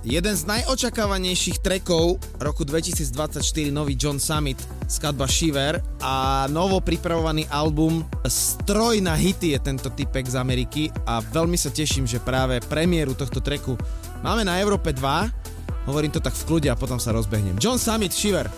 Jeden z najočakávanejších trekov roku 2024 nový John Summit, skladba Shiver a novo pripravovaný album Stroj na hity je tento typek z Ameriky a veľmi sa teším, že práve premiéru tohto treku máme na Európe 2. Hovorím to tak v kľude a potom sa rozbehnem. John Summit, Shiver.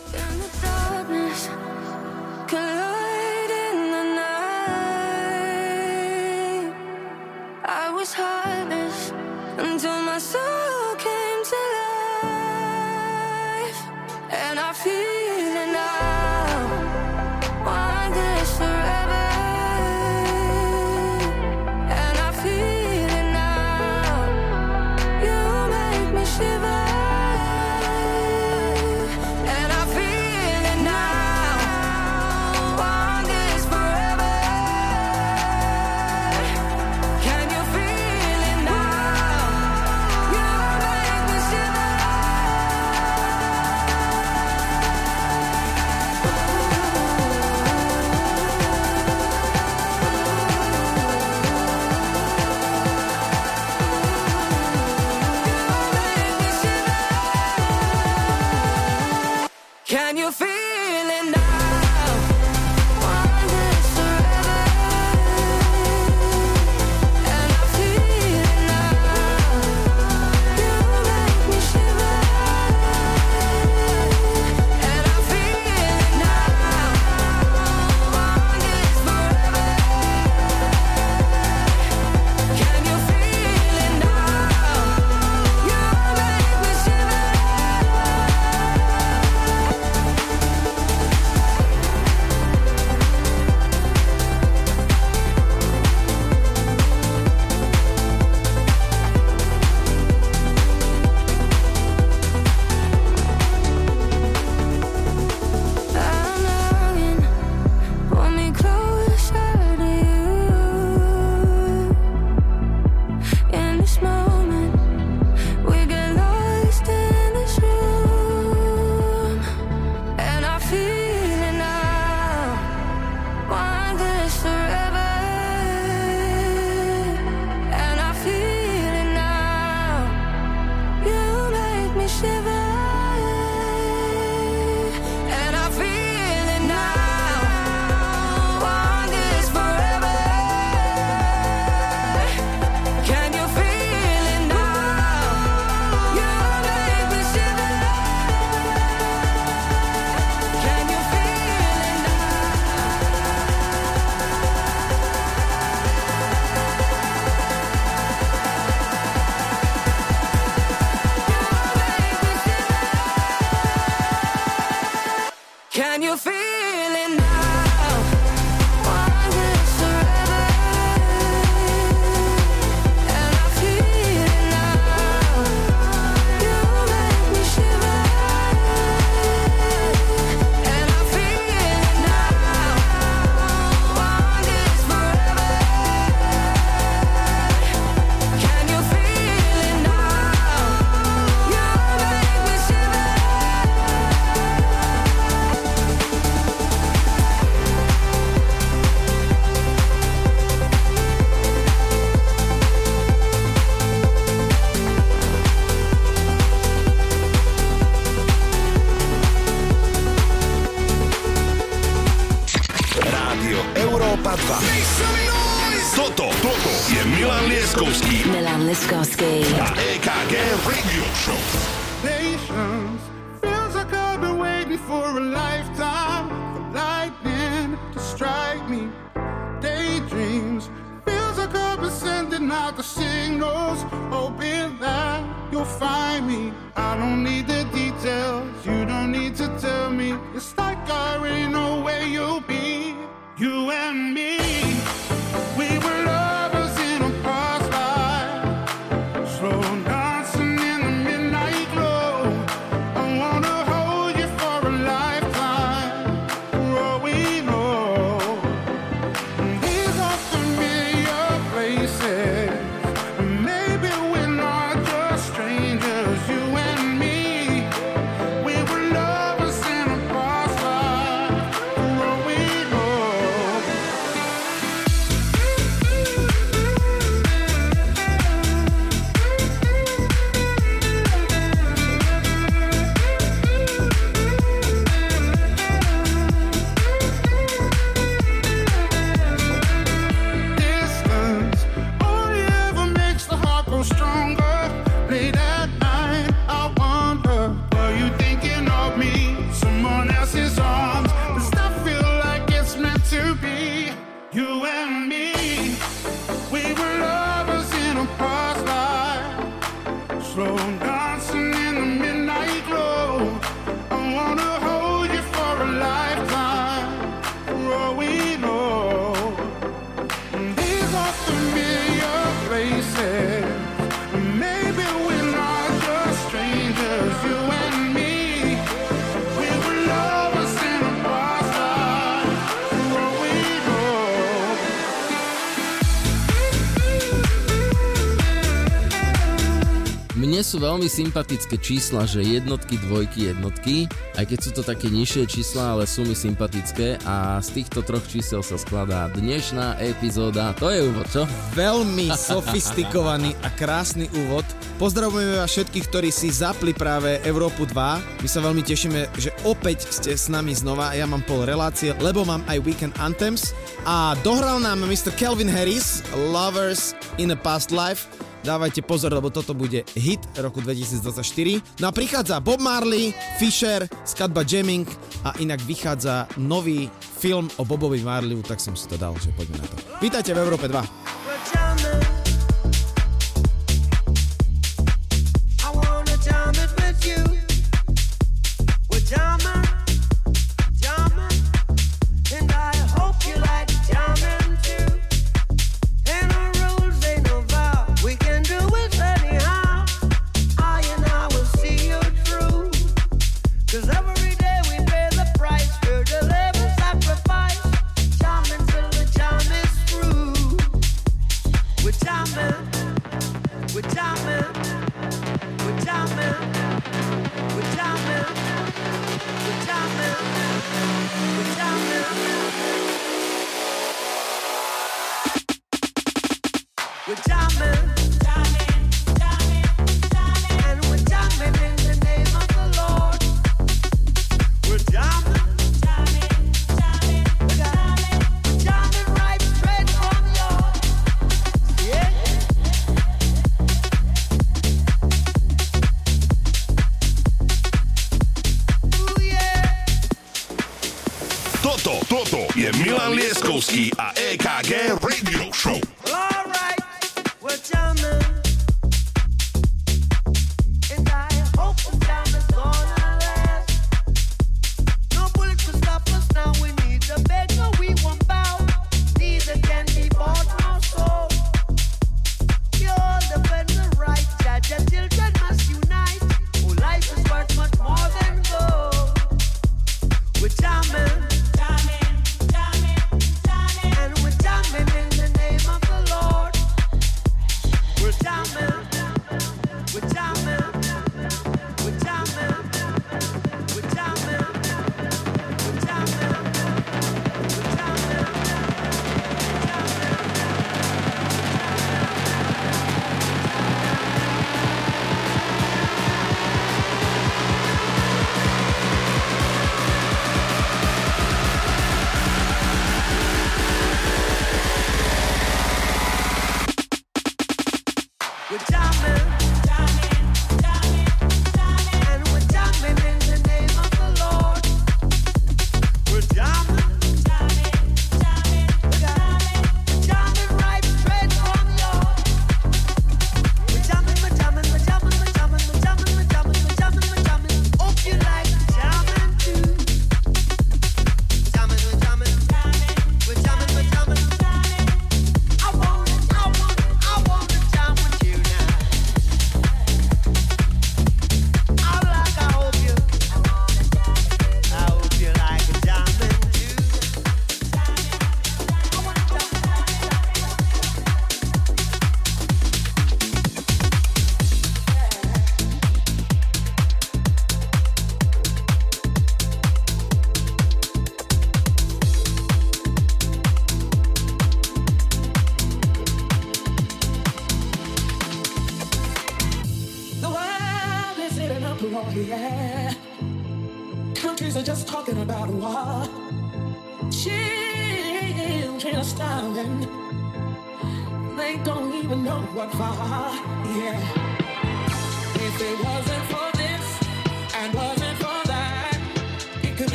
Sú veľmi sympatické čísla, že jednotky, dvojky, jednotky, aj keď sú to také nižšie čísla, ale sú mi sympatické a z týchto troch čísel sa skladá dnešná epizóda. To je úvod, čo? Veľmi sofistikovaný a krásny úvod. Pozdravujeme vás všetkých, ktorí si zapli práve Európu 2. My sa veľmi tešíme, že opäť ste s nami znova. Ja mám pol relácie, lebo mám aj Weekend Anthems. A dohral nám Mr. Kelvin Harris, Lovers in a Past Life. Dávajte pozor, lebo toto bude hit roku 2024. No a prichádza Bob Marley, Fisher, skladba Jamming a inak vychádza nový film o Bobovi Marleyu, tak som si to dal, že poďme na to. Vítajte v Európe 2.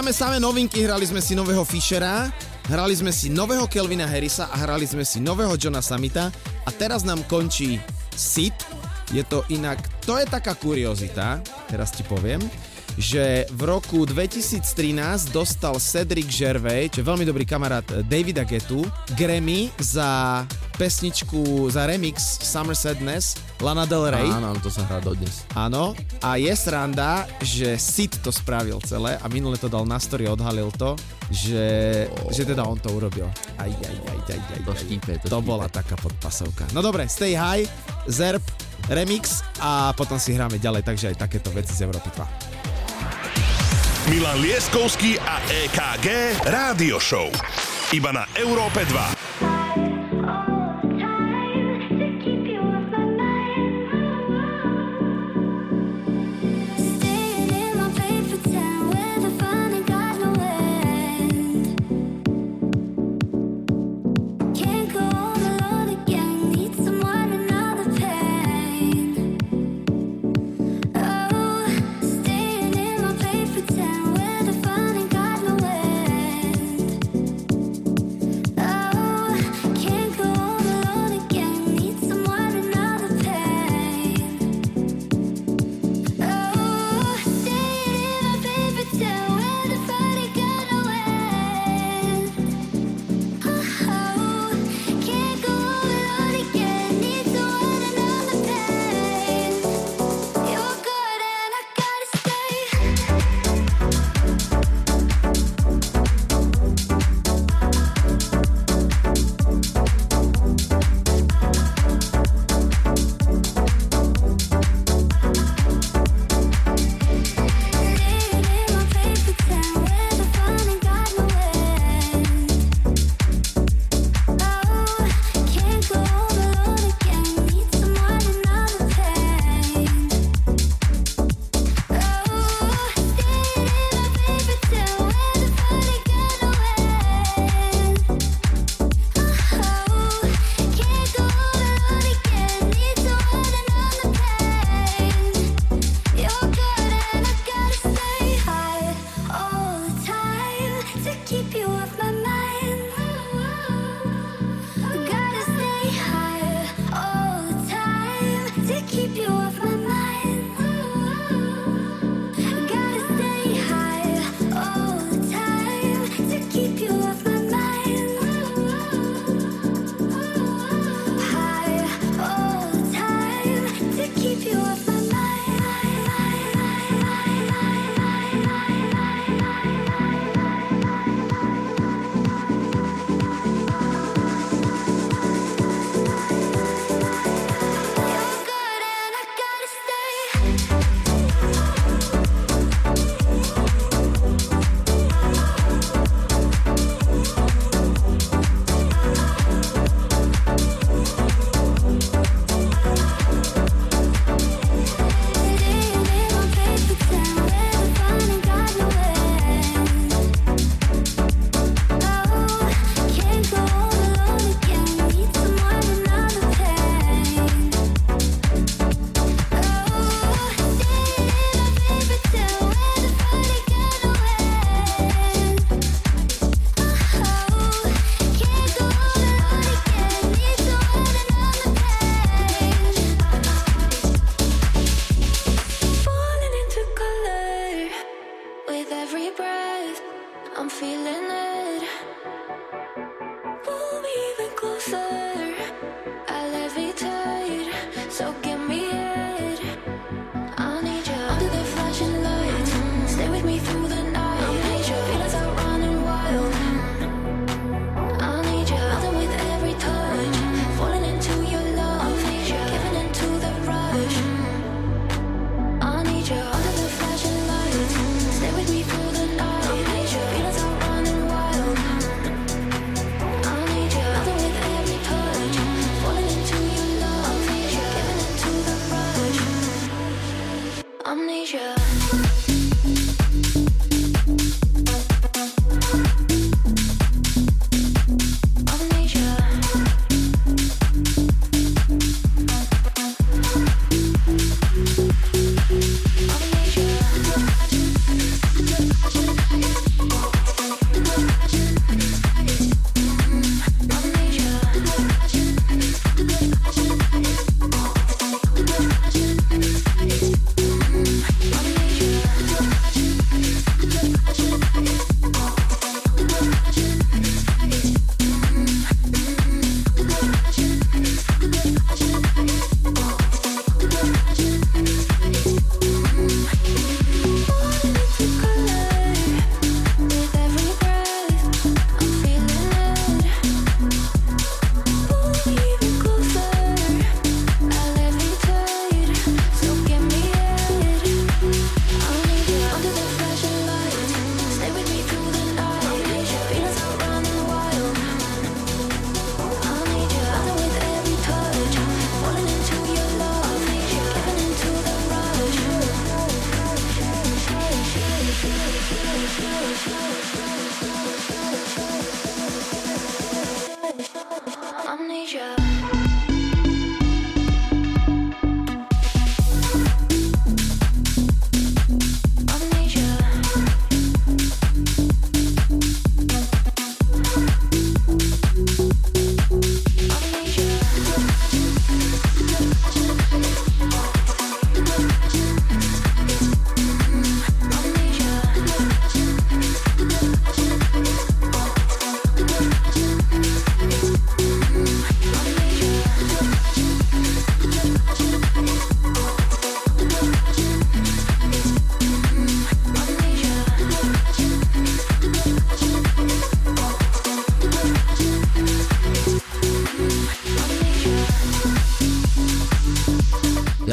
hráme samé novinky, hrali sme si nového Fishera, hrali sme si nového Kelvina Harrisa a hrali sme si nového Johna Samita a teraz nám končí Sid. Je to inak, to je taká kuriozita, teraz ti poviem, že v roku 2013 dostal Cedric Gervais, čo je veľmi dobrý kamarát Davida Getu, Grammy za pesničku, za remix Summer Sadness Lana Del Rey. Áno, to sa hrá dodnes. Áno, a je sranda, že Sid to spravil celé a minule to dal na story, odhalil to, že, oh. že teda on to urobil. Aj, aj, aj, aj, aj, To aj. štípe, to to štípe. bola taká podpasovka. No dobre, Stay High, Zerb, remix a potom si hráme ďalej, takže aj takéto veci z Európy 2. Milan Lieskovský a EKG Rádio Show. Iba na Európe 2.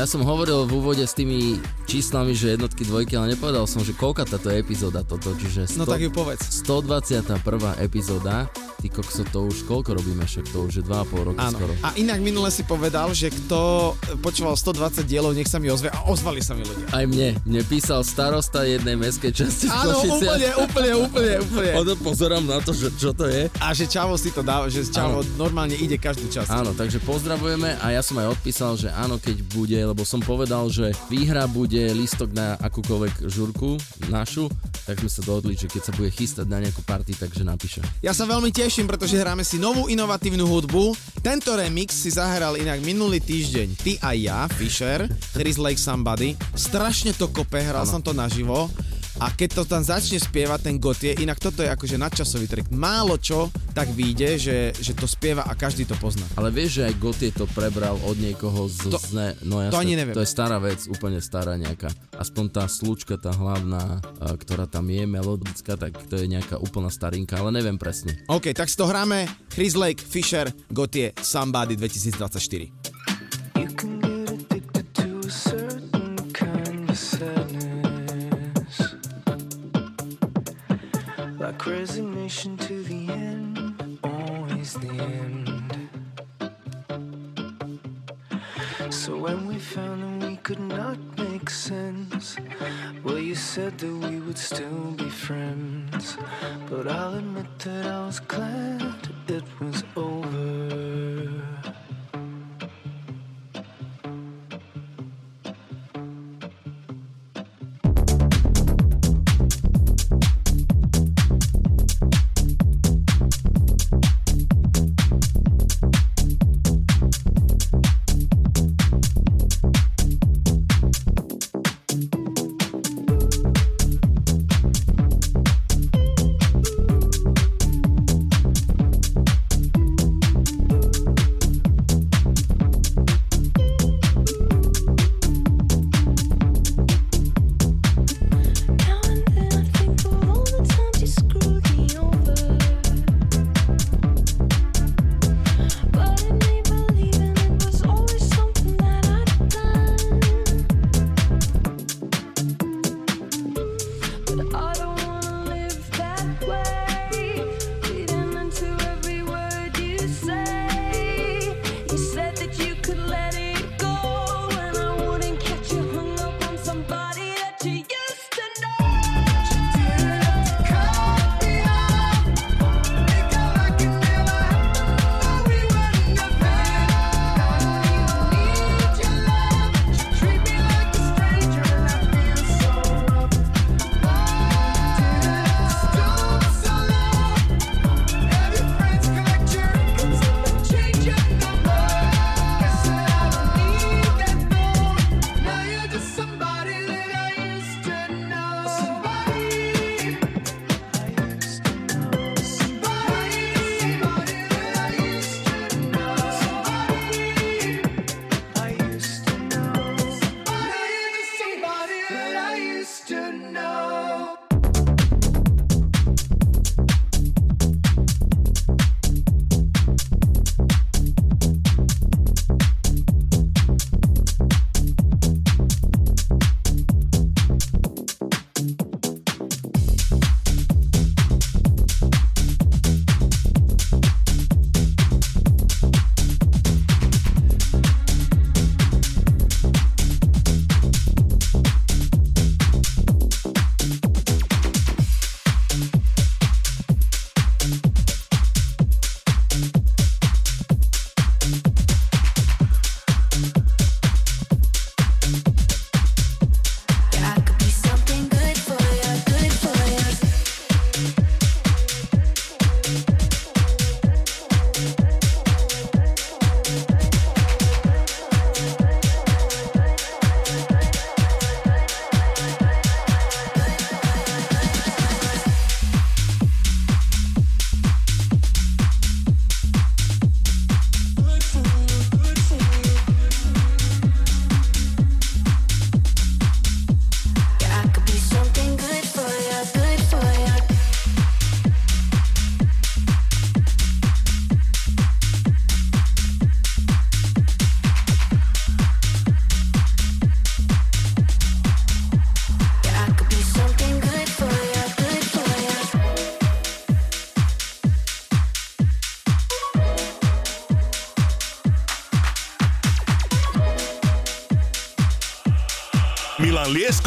Ja som hovoril v úvode s tými číslami, že jednotky, dvojky, ale nepovedal som, že koľka táto epizóda toto, čiže 100, No tak ju povedz. 121. epizóda. Ty kokso, to už koľko robíme, však to už je 2,5 roky Áno. skoro. A inak minule si povedal, že kto počúval 120 dielov, nech sa mi ozve a ozvali sa mi ľudia. Aj mne, mne písal starosta jednej meskej časti Áno, úplne, úplne, úplne, úplne. Potom pozerám na to, že čo to je. A že Čavo si to dáva, že Čavo normálne ide každú časť. Áno, takže pozdravujeme a ja som aj odpísal, že áno, keď bude, lebo som povedal, že výhra bude listok na akúkoľvek žurku našu, tak sme sa dohodli, že keď sa bude chystať na nejakú party, takže napíše. Ja sa veľmi teším, pretože hráme si novú inovatívnu hudbu. Tento remix si zahral inak minulý týždeň ty a ja, Fisher, Chris Lake Somebody. Strašne to kope, hral som to naživo. A keď to tam začne spievať ten Gotie, inak toto je akože nadčasový track. Málo čo tak vyjde, že, že to spieva a každý to pozná. Ale vieš, že aj Gotie to prebral od niekoho z... To- ne, no jasné, to ani neviem. To je stará vec, úplne stará nejaká. Aspoň tá slučka, tá hlavná, ktorá tam je melodická, tak to je nejaká úplná starinka, ale neviem presne. OK, tak si to hráme. Chris Lake, Fisher, Gotie, Somebody 2024. You can resignation to the end, always the end. So when we found that we could not make sense, well, you said that we would still be friends. But I'll admit that I was glad it was over.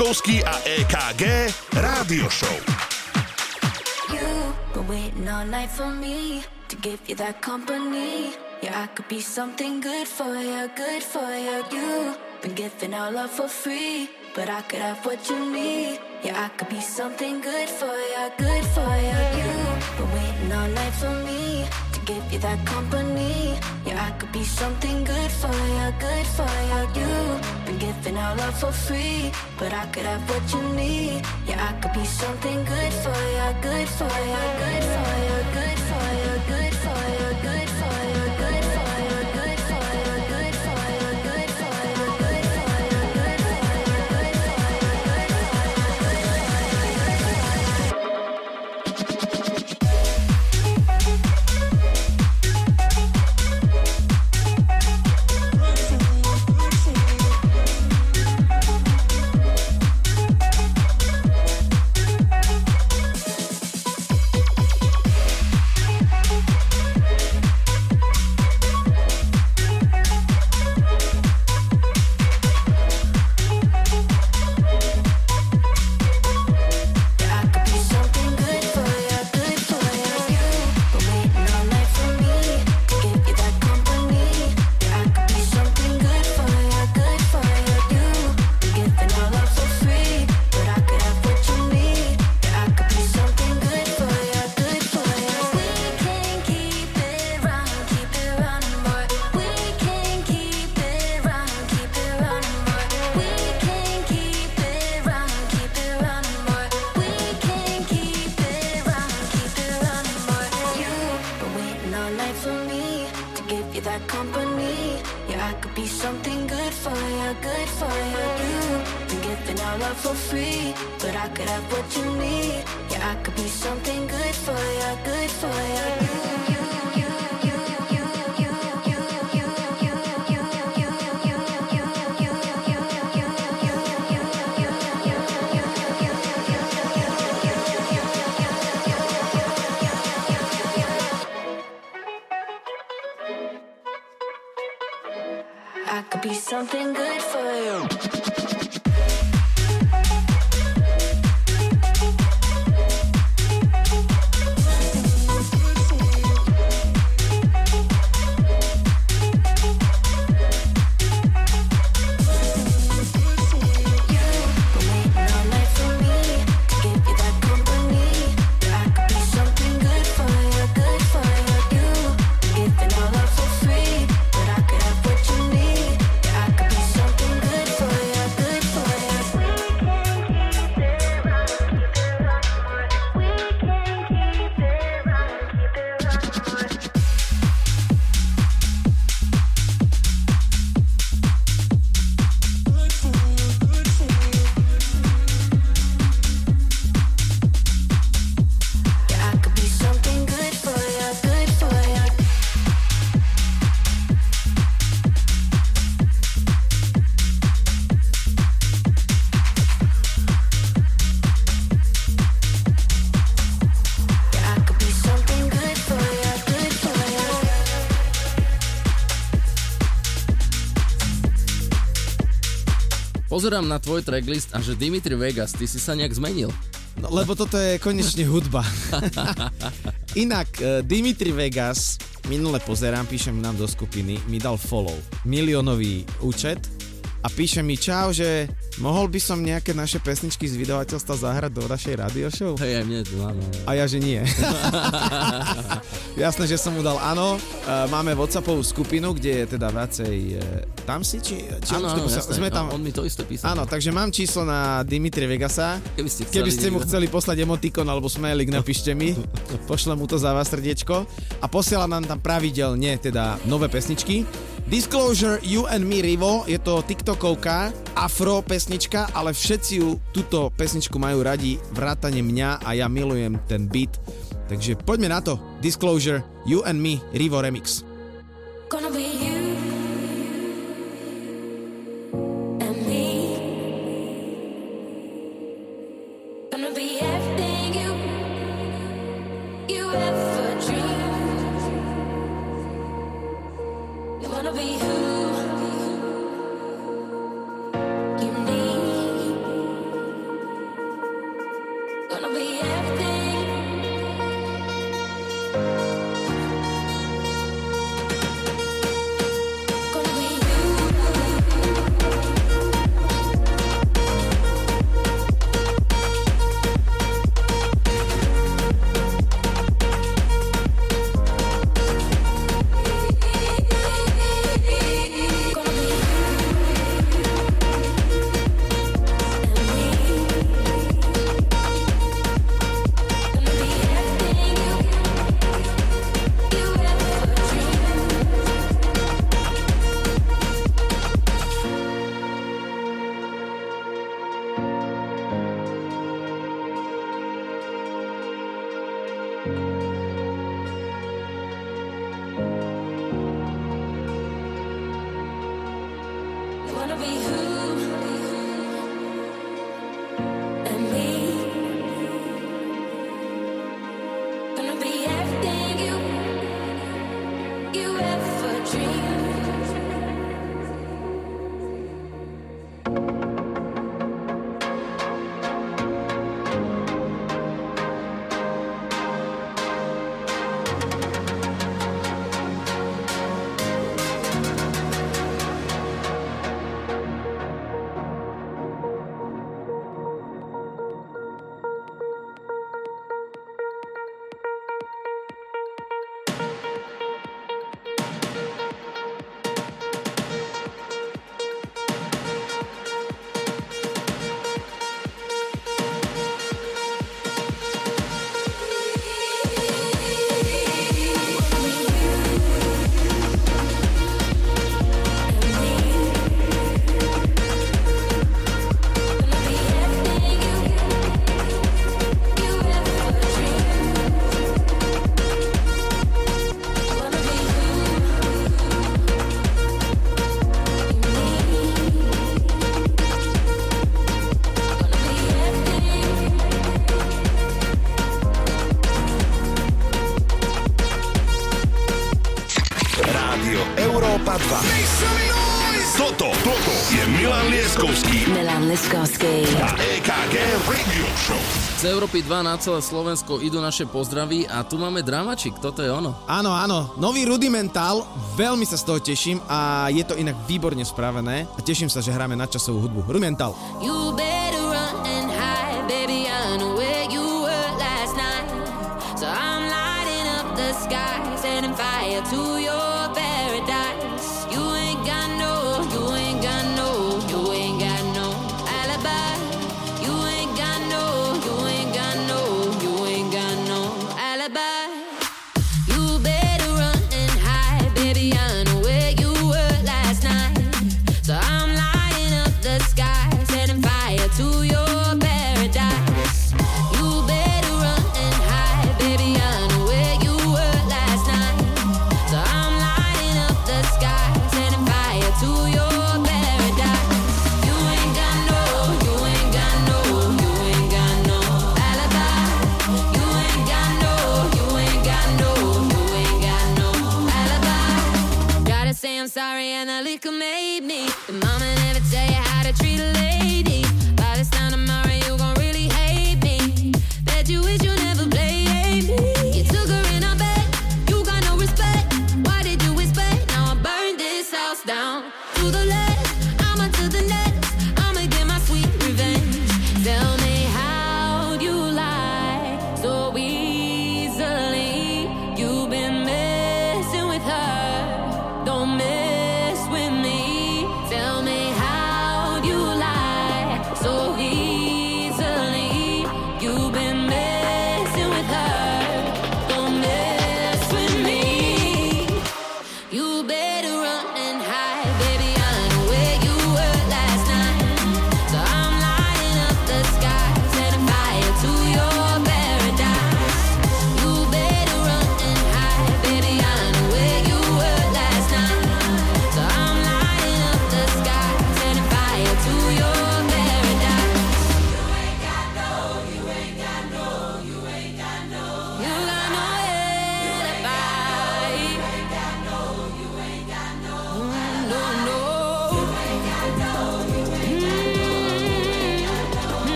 Laskovský a EKG Rádio Show. Yeah, I could be something good for you, good for you. You been giving all love for free, but I could have what you need. Yeah, I could be something good for you, good for you. You been waiting all night for me give you that company. Yeah, I could be something good for you, good for you. You've been giving our love for free, but I could have what you need. Yeah, I could be something good for you, good for you, good for you. Pozerám na tvoj tracklist a že Dimitri Vegas, ty si sa nejak zmenil. No, lebo toto je konečne hudba. Inak, eh, Dimitri Vegas, minule pozerám, píšem nám do skupiny, mi dal follow. Miliónový účet a píše mi čau, že mohol by som nejaké naše pesničky z vydavateľstva zahrať do našej radio show? Hej, aj mne to áno. A ja, že nie. Jasné, že som mu dal áno. E, Máme Whatsappovú skupinu, kde je teda viacej... e, Tam si, či... či Áno, áno, jasné. sme tam... On mi to isté písal. Áno, takže mám číslo na Dimitri Vegasa. Keby ste chceli, Keby ste mu chceli poslať emotikon alebo smilik, napíšte mi. Pošlem mu to za vás srdiečko. A posiela nám tam pravidelne teda nové pesničky. Disclosure You and Me Rivo, je to TikTokovka, afro pesnička, ale všetci ju túto pesničku majú radi, vrátane mňa a ja milujem ten beat. Takže poďme na to. Disclosure You and Me Rivo Remix. Európy 2 na celé Slovensko idú naše pozdravy a tu máme dramačik, toto je ono. Áno, áno, nový Rudimental. veľmi sa z toho teším a je to inak výborne spravené a teším sa, že hráme na časovú hudbu. Rudimental. You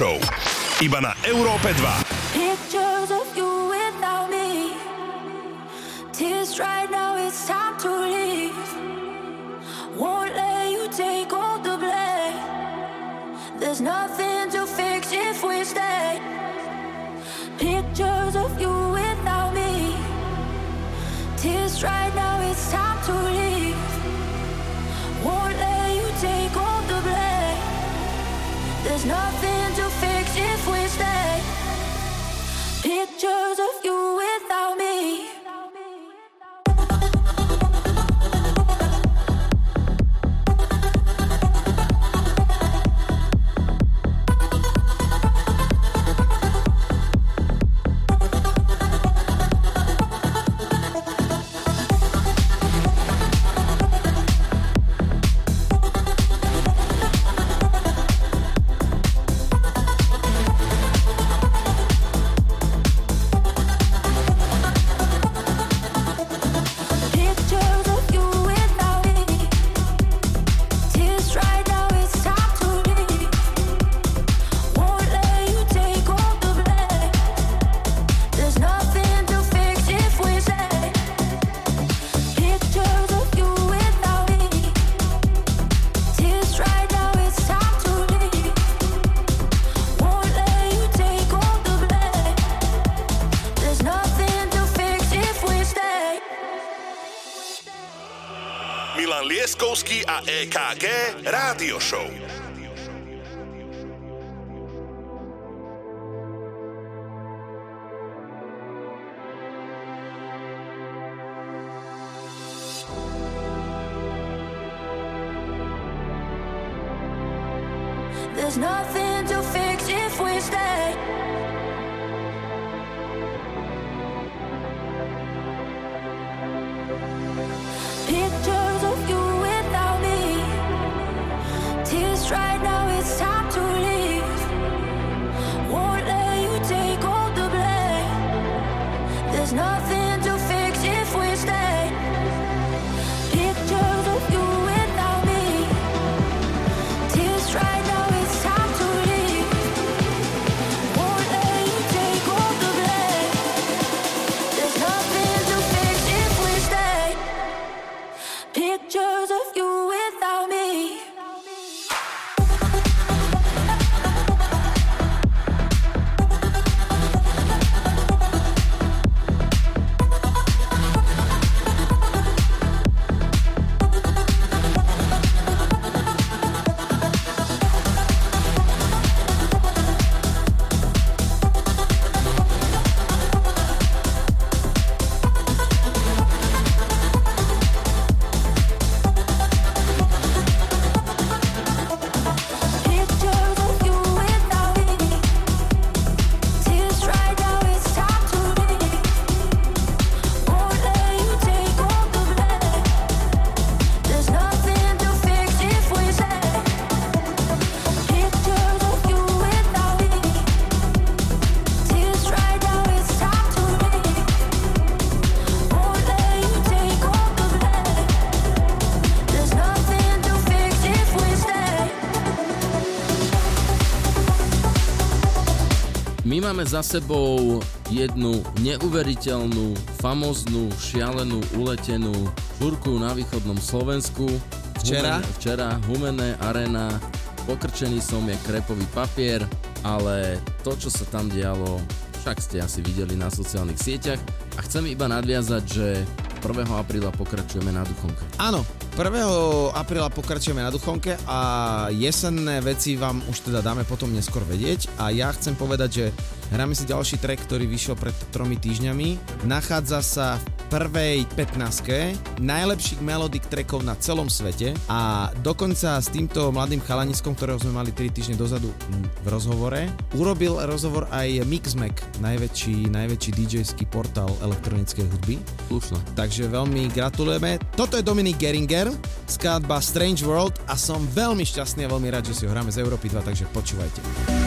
Show. Iba na Európe 2. Pictures of you without me. Tears right now, it's time to leave. Won't let you take all the blame. There's nothing to fix if we stay. Pictures of you without me. Tears right now, it's time to leave. Won't let you take all the blame. There's nothing EKG Rádio Show. Za sebou jednu neuveriteľnú, famoznú, šialenú, uletenú žurku na východnom Slovensku. Včera? Humen, včera Humené arena, pokrčený som je krepový papier, ale to, čo sa tam dialo, však ste asi videli na sociálnych sieťach a chcem iba nadviazať, že 1. apríla pokračujeme na Duchonke. Áno, 1. apríla pokračujeme na Duchonke a jesenné veci vám už teda dáme potom neskôr vedieť a ja chcem povedať, že hráme si ďalší track, ktorý vyšiel pred tromi týždňami. Nachádza sa v prvej 15 najlepších melodic trackov na celom svete a dokonca s týmto mladým chalaniskom, ktorého sme mali 3 týždne dozadu v rozhovore, urobil rozhovor aj Mixmac, najväčší, najväčší DJ-ský portál elektronickej hudby. Slušno. Takže veľmi gratulujeme. Toto je Dominik Geringer, skladba Strange World a som veľmi šťastný a veľmi rád, že si ho hráme z Európy 2, takže počúvajte.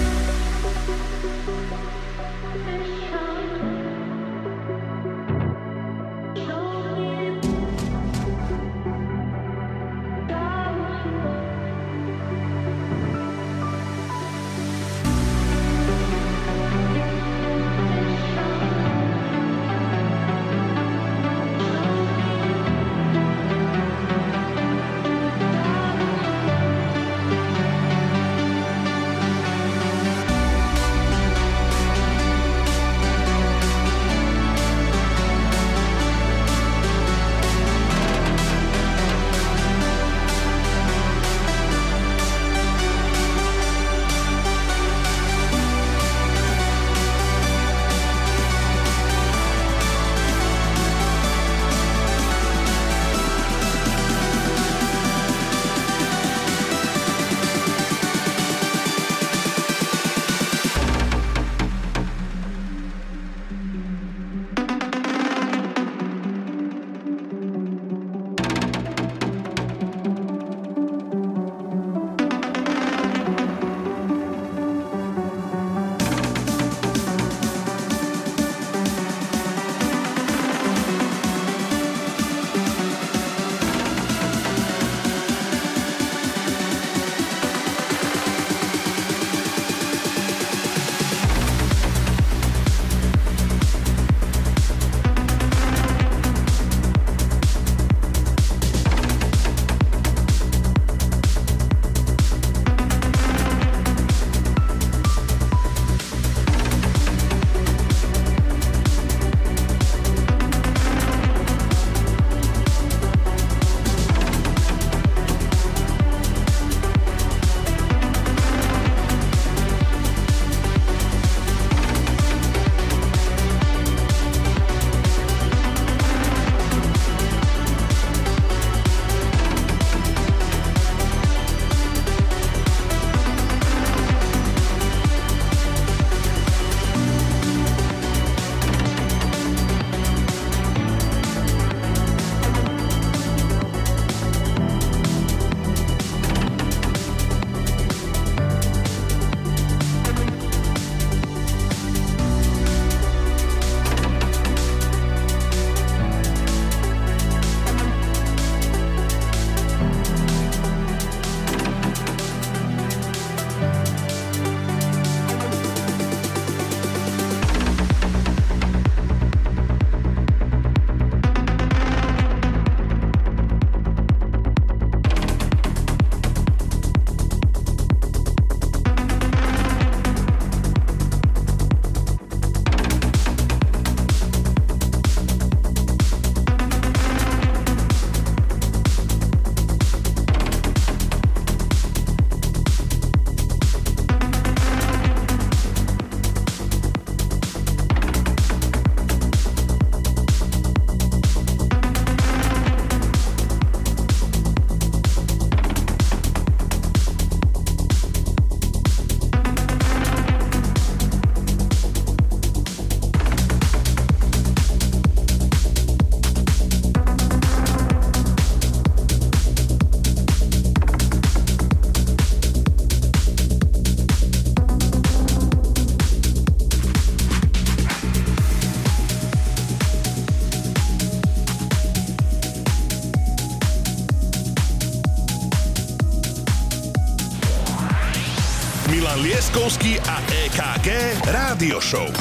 Radio Show.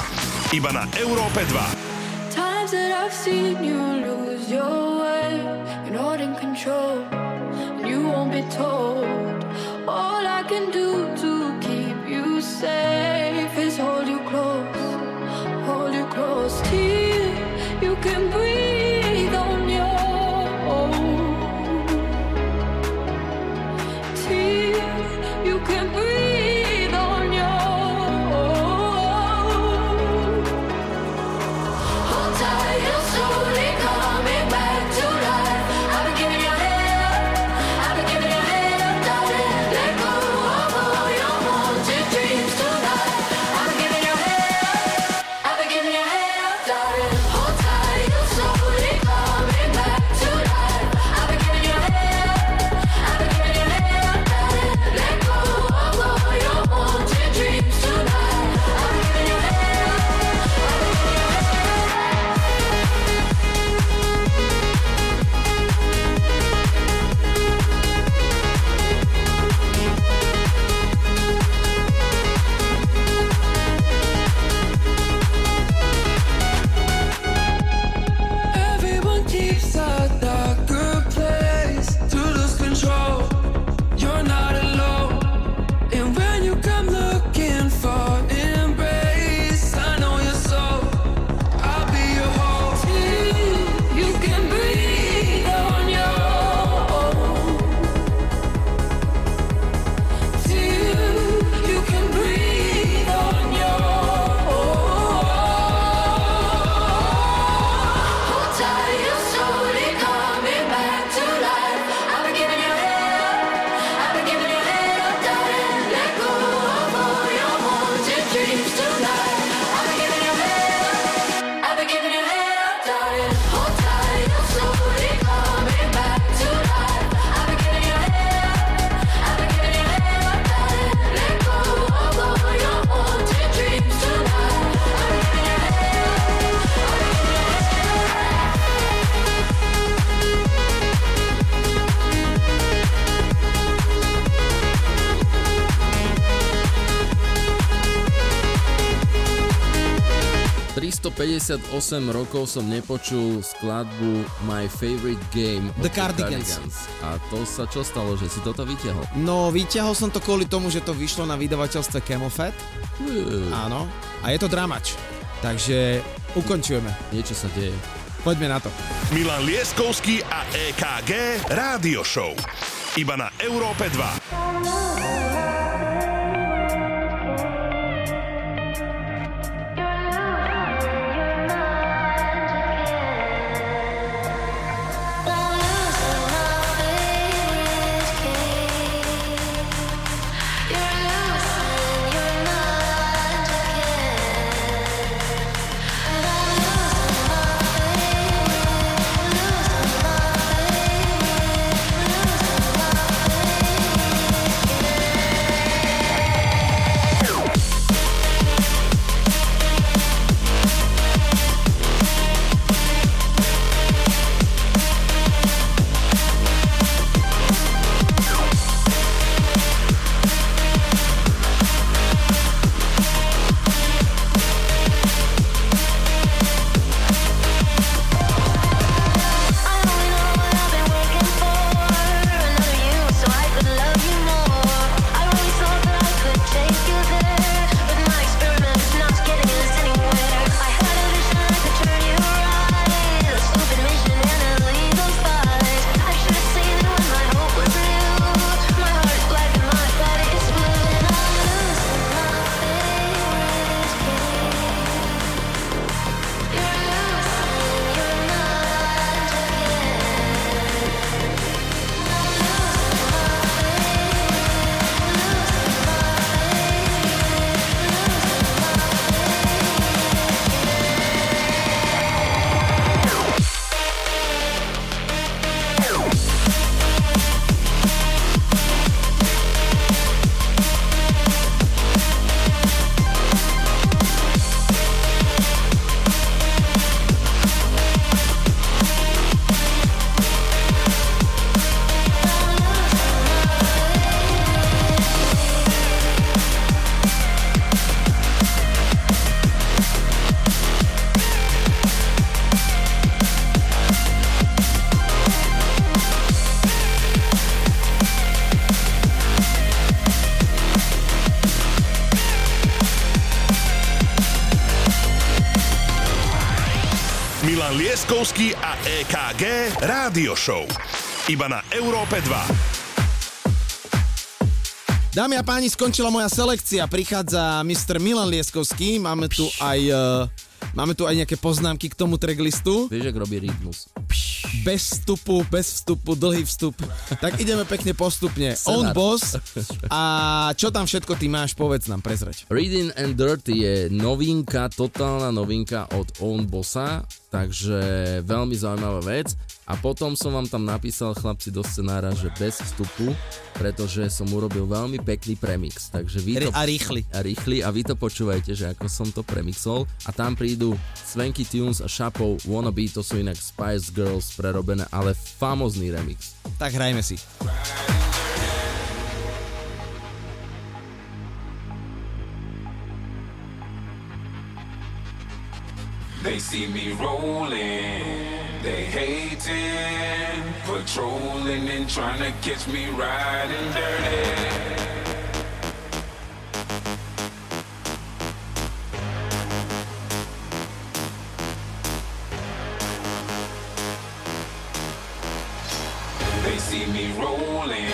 Iba na Európe 2. Times that I've seen you 58 rokov som nepočul skladbu My Favorite Game The Cardigans. Cardigans. A to sa čo stalo, že si toto vyťahol? No, vyťahol som to kvôli tomu, že to vyšlo na vydavateľstve Camofet. Uh. Hm. Áno. A je to dramač. Takže ukončujeme. Niečo sa deje. Poďme na to. Milan Lieskovský a EKG Rádio Show. Iba na Európe 2. Lieskovský a EKG Rádio Show. Iba na Európe 2. Dámy a páni, skončila moja selekcia. Prichádza Mr. Milan Lieskovský. Máme tu aj, uh, máme tu aj nejaké poznámky k tomu tracklistu. Vieš, ak robí rytmus. Bez vstupu, bez vstupu, dlhý vstup. Tak ideme pekne postupne. Senát. On boss. A čo tam všetko ty máš, povedz nám, prezrať. Reading and Dirty je novinka, totálna novinka od Own Bossa, takže veľmi zaujímavá vec. A potom som vám tam napísal, chlapci, do scenára, že bez vstupu, pretože som urobil veľmi pekný premix. Takže vy to... A rýchly. a rýchly a vy to počúvajte, že ako som to premixol a tam prídu Swanky Tunes a Šapov Wannabe, to sú inak Spice Girls prerobené, ale famozný remix. Tak hrajme They see me rolling, they hating, patrolling and trying to catch me riding dirty. See me rolling,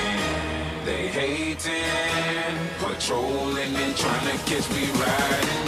they hating, patrolling and trying to catch me riding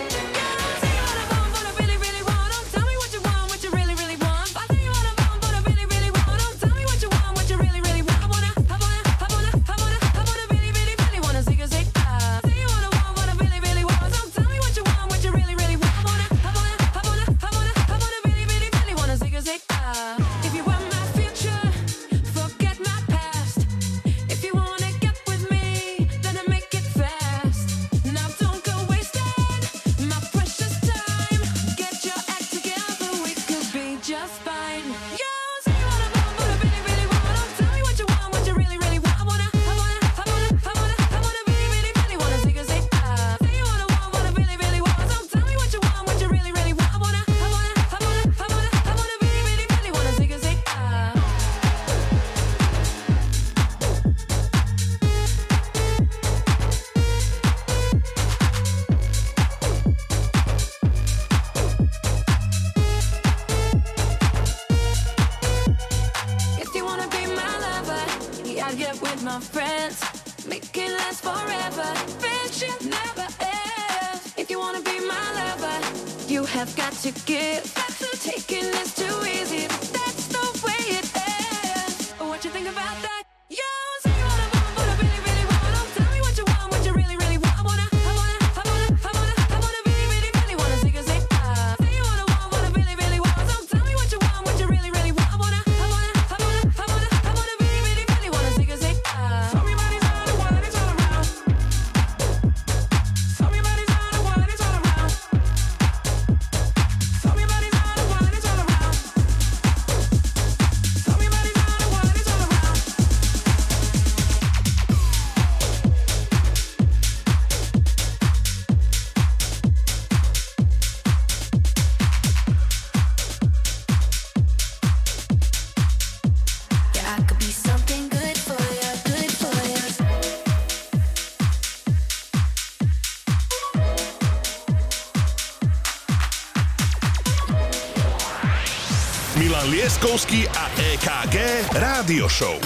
Leskovský a EKG Rádio Show.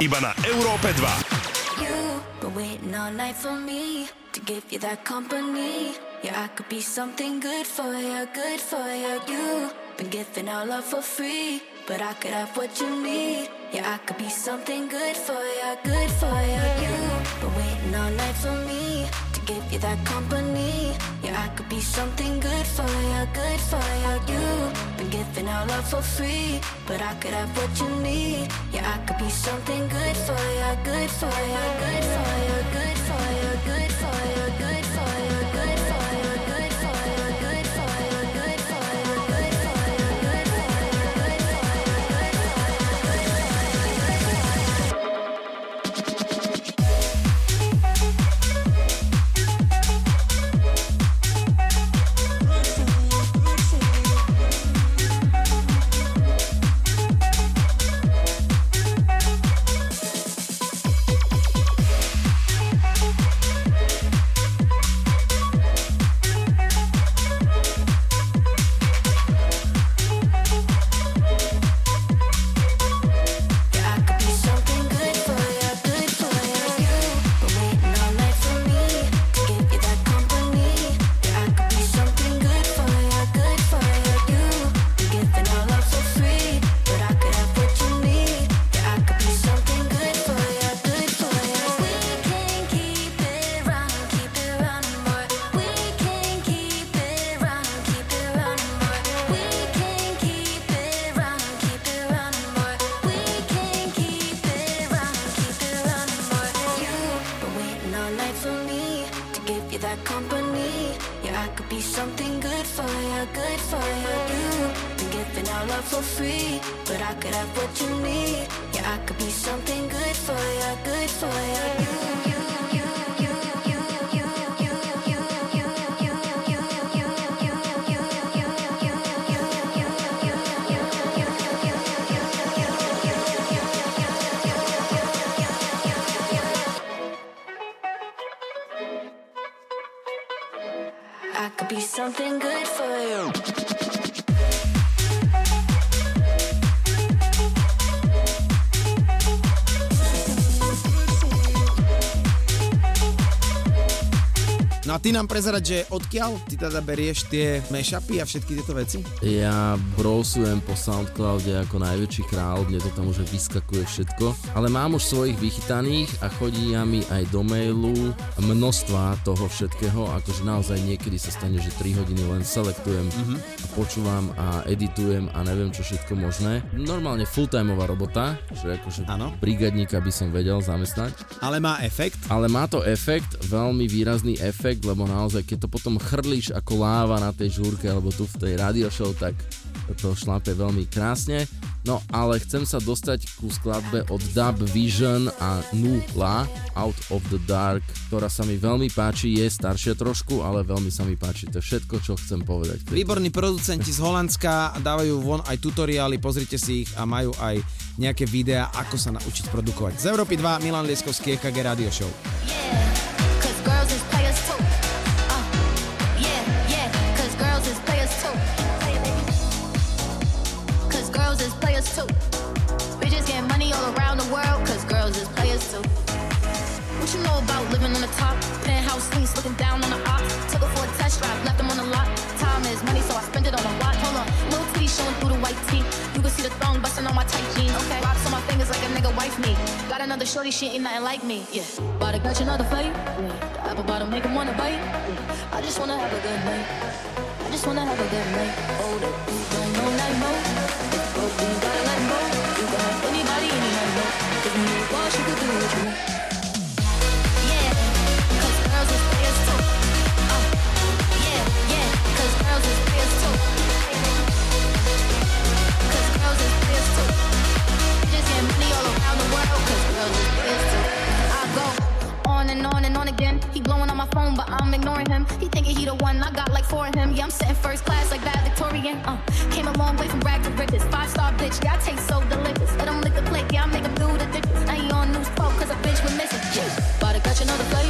Iba na Európe 2. You been waiting all night for me to give you that company. Yeah, I could be something good for you, good for you. You been giving all love for free, but I could have what you need. Yeah, I could be something good for you, good for you. You been waiting all night for me to give you that company. Yeah, I could be something good for you, good for you. You giving all love for free, but I could have what you need. Yeah, I could be something good for you, good for you, good for you, good something good for you. No a ty nám prezerať, že odkiaľ ty teda berieš tie mashupy a všetky tieto veci? Ja browsujem po Soundcloude ako najväčší král, mne to tam už vyskakuje všetko, ale mám už svojich vychytaných a chodí mi aj do mailu množstva toho všetkého, akože naozaj niekedy sa stane, že 3 hodiny len selektujem a počúvam a editujem a neviem čo všetko možné. Normálne fulltimeová robota, že akože Áno. brigadníka by som vedel zamestnať. Ale má efekt. Ale má to efekt, veľmi výrazný efekt, lebo naozaj, keď to potom chrlíš ako láva na tej žúrke alebo tu v tej radio show, tak to šlape veľmi krásne. No ale chcem sa dostať ku skladbe od Dub Vision a Nula Out of the Dark, ktorá sa mi veľmi páči, je staršia trošku, ale veľmi sa mi páči. To je všetko, čo chcem povedať. Výborní producenti z Holandska dávajú von aj tutoriály, pozrite si ich a majú aj nejaké videá, ako sa naučiť produkovať. Z Európy 2, Milan Lieskovský, EKG Radio Show. Cause Suites, looking down on the op. Took her for a test drive, left them on the lot. Time is money, so I spend it on a watch. Hold on, little titty showing through the white tee. You can see the thong busting on my tight jeans. Okay, rocks on my fingers like a nigga wife me. Got another shorty, she ain't nothing like me. Yeah, about to catch another fight. Yeah. The apple bottom make him wanna bite. Yeah. I just wanna have a good night. I just wanna have a good night. Oh, you don't know. If broke, then you gotta let go. You can have anybody, any night mo. If you need wash, you can do what you want. And on and on again. He blowing on my phone, but I'm ignoring him. He thinking he the one, I got like four of him. Yeah, I'm sitting first class like that Victorian. Uh, came a long way from rag to riches. Five star bitch, yeah, I taste so delicious. Let him lick the plate, yeah, I make him do the dishes. Now he on news 12 cause a bitch was missing. Yeah. About to catch another flight.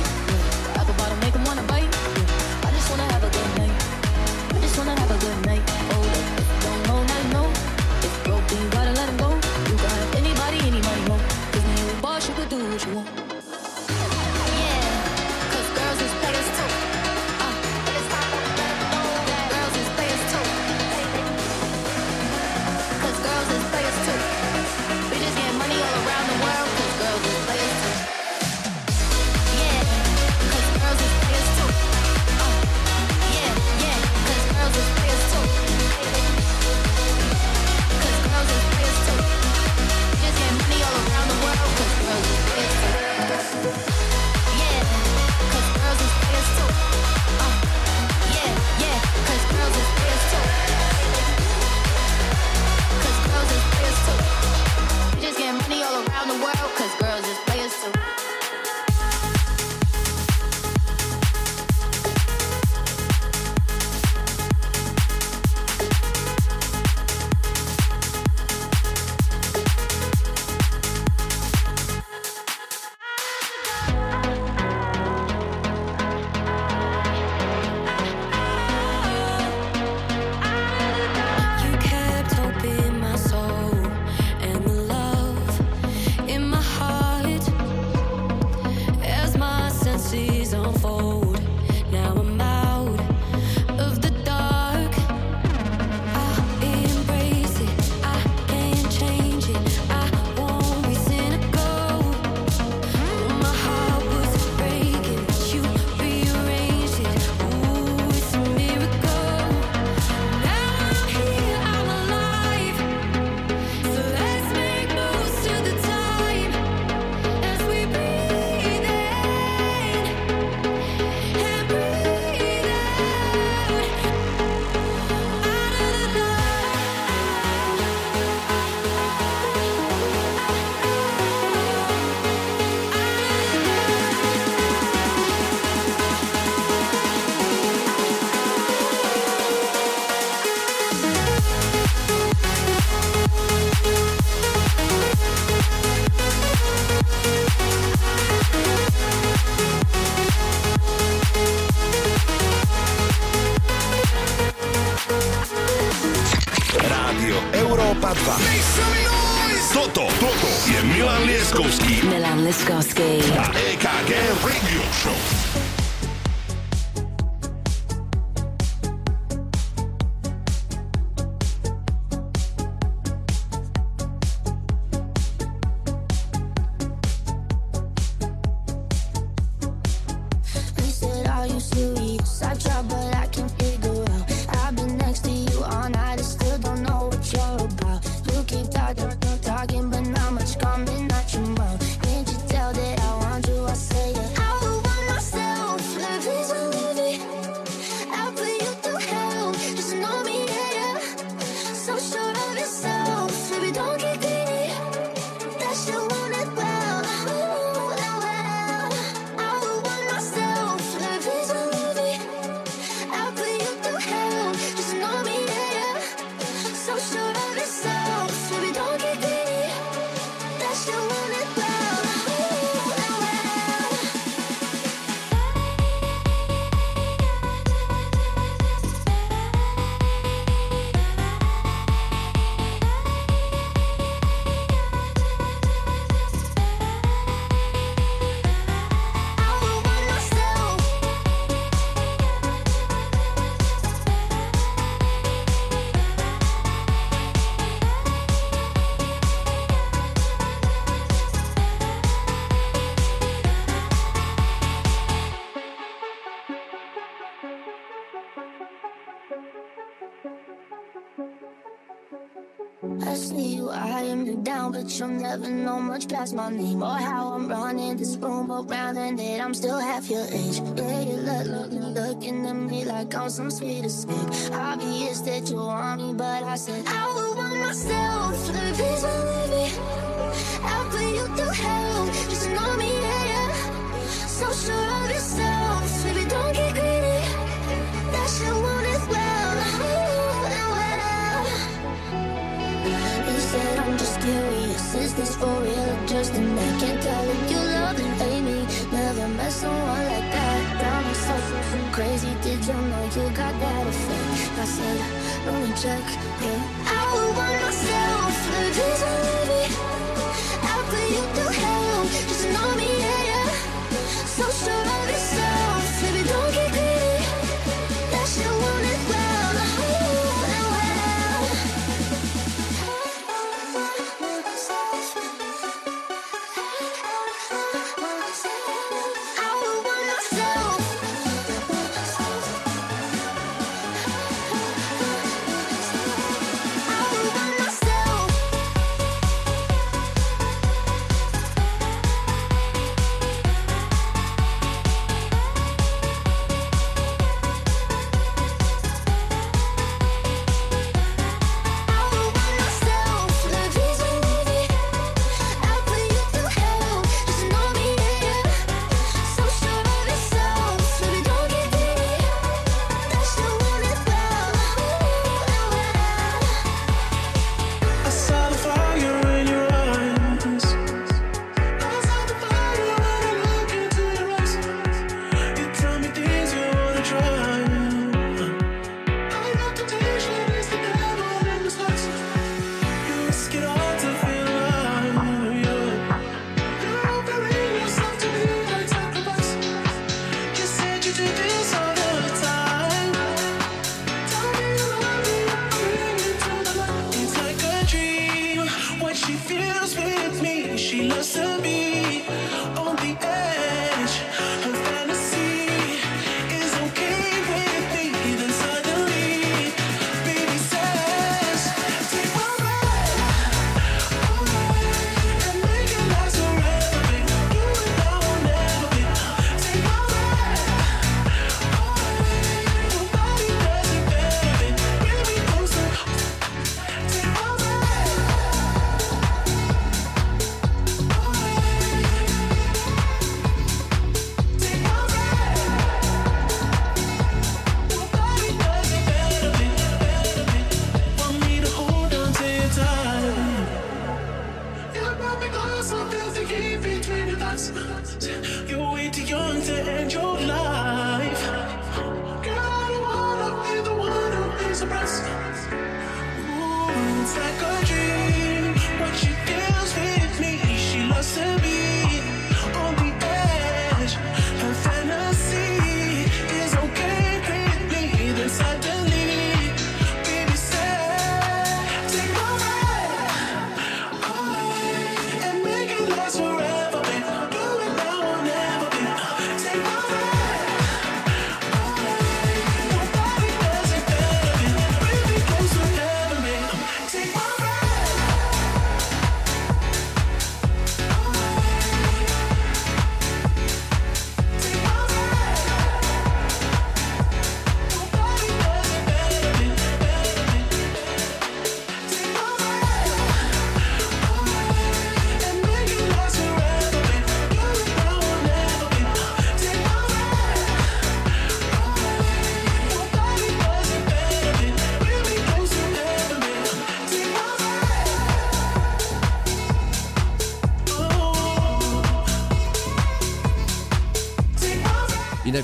running Or how I'm running this room around And that I'm still half your age. Yeah, you look, look, looking at me like I'm some sweet escape.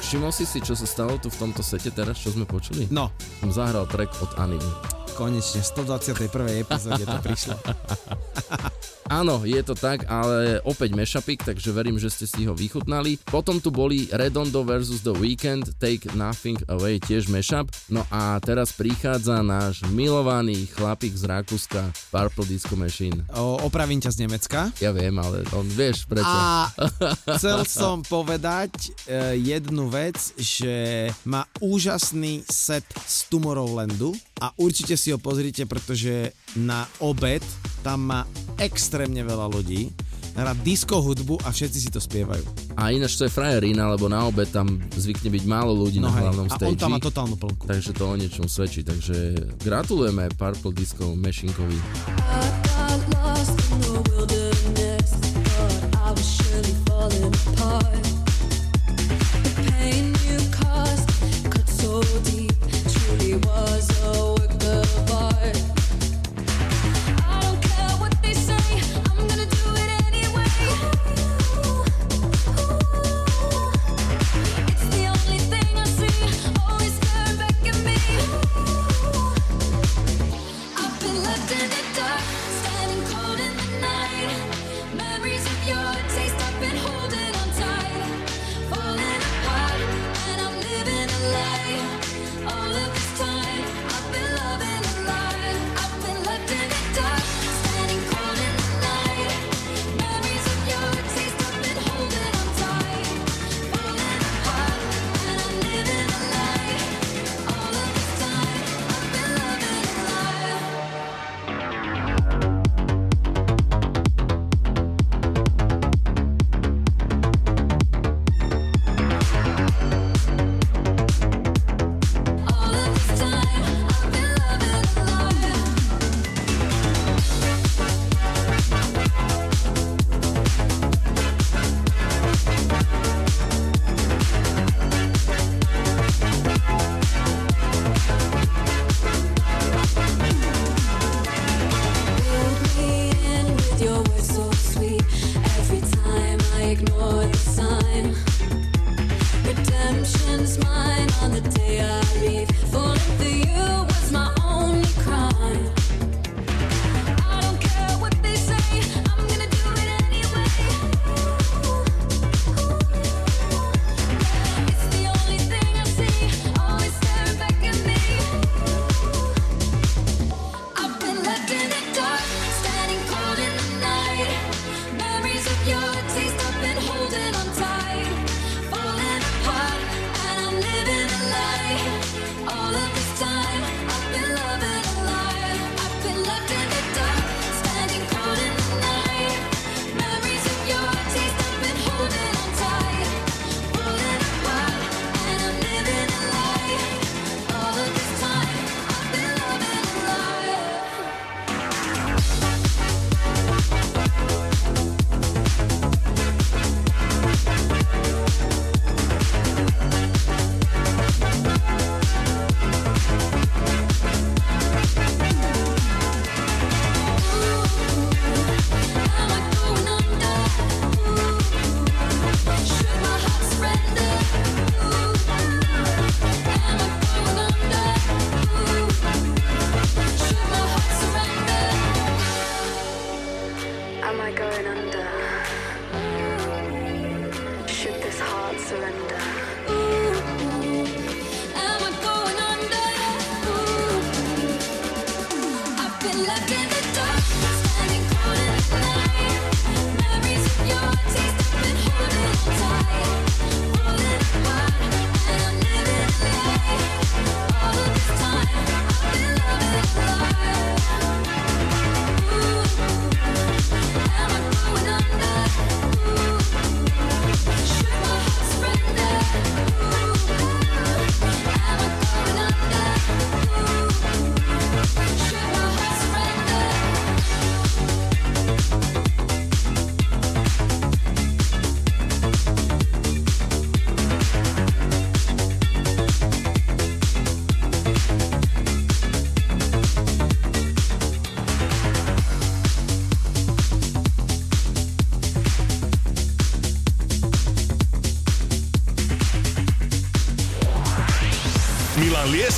Všimol si si, čo sa stalo tu v tomto sete teraz, čo sme počuli? No. som zahral track od Aniny konečne, 121. epizóde to prišlo. Áno, je to tak, ale opäť mešapik, takže verím, že ste si ho vychutnali. Potom tu boli Redondo vs. The Weekend, Take Nothing Away, tiež mešap. No a teraz prichádza náš milovaný chlapík z Rakúska, Purple Disco Machine. O, opravím ťa z Nemecka. Ja viem, ale on vieš prečo. A chcel som povedať e, jednu vec, že má úžasný set z Tomorrowlandu a určite si ho pozrite, pretože na obed tam má extrémne veľa ľudí, hrá disco hudbu a všetci si to spievajú. A ináč to je frajerina, lebo na obed tam zvykne byť málo ľudí no na hej, hlavnom stage. A on tam má totálnu plnku. Takže to o niečom svedčí, takže gratulujeme Purple Disco Mešinkovi. I was surely falling apart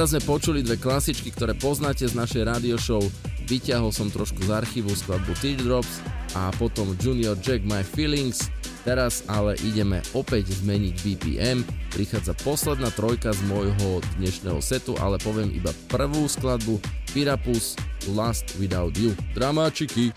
Teraz sme počuli dve klasičky, ktoré poznáte z našej radio show. Vyťahol som trošku z archívu skladbu Teardrops a potom Junior Jack My Feelings. Teraz ale ideme opäť zmeniť BPM. Prichádza posledná trojka z môjho dnešného setu, ale poviem iba prvú skladbu Pirapus Last Without You. Dramáčiky!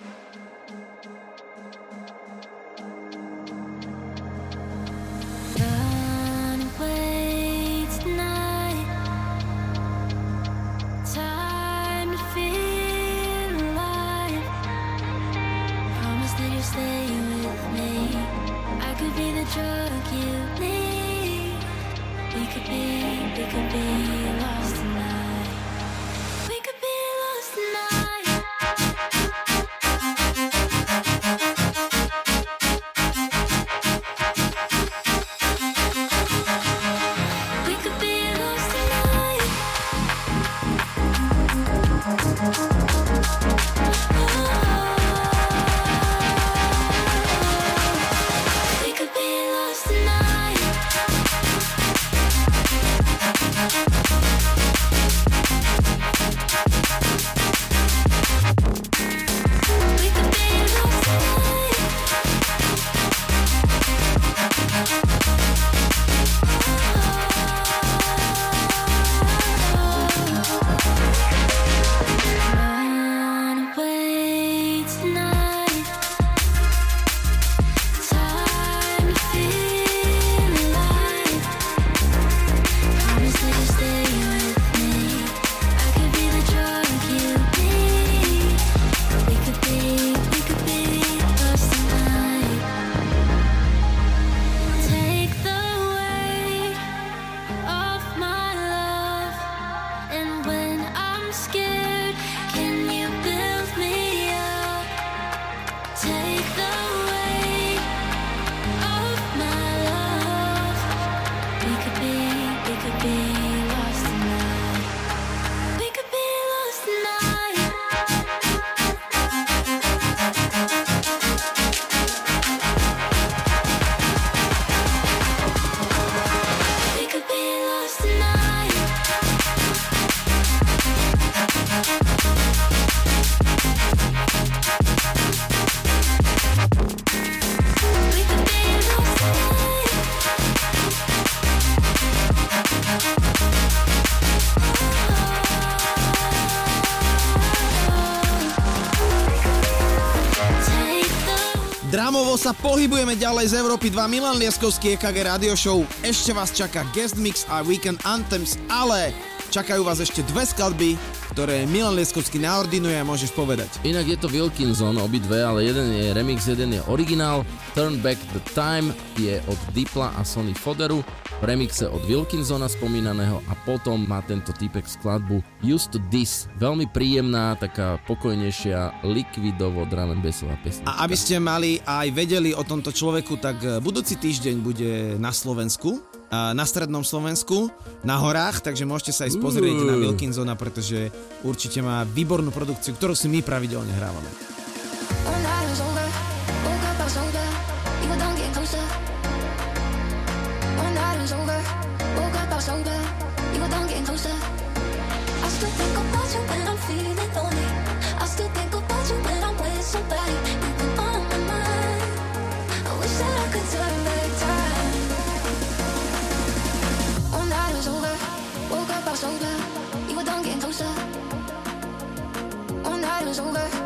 Láskavo sa pohybujeme ďalej z Európy 2 Milan Lieskovský EKG Radio Show. Ešte vás čaká Guest Mix a Weekend Anthems, ale čakajú vás ešte dve skladby, ktoré Milan Lieskovský naordinuje a môžeš povedať. Inak je to Wilkinson obidve, ale jeden je remix, jeden je originál. Turn Back the Time je od Dipla a Sony Foderu remixe od Wilkinsona spomínaného a potom má tento typek skladbu Just to This. Veľmi príjemná, taká pokojnejšia, likvidovo drum and bassová pesnička. A aby ste mali aj vedeli o tomto človeku, tak e, budúci týždeň bude na Slovensku e, na strednom Slovensku, na horách, takže môžete sa aj pozrieť uh. na Wilkinsona, pretože určite má výbornú produkciu, ktorú si my pravidelne hrávame. over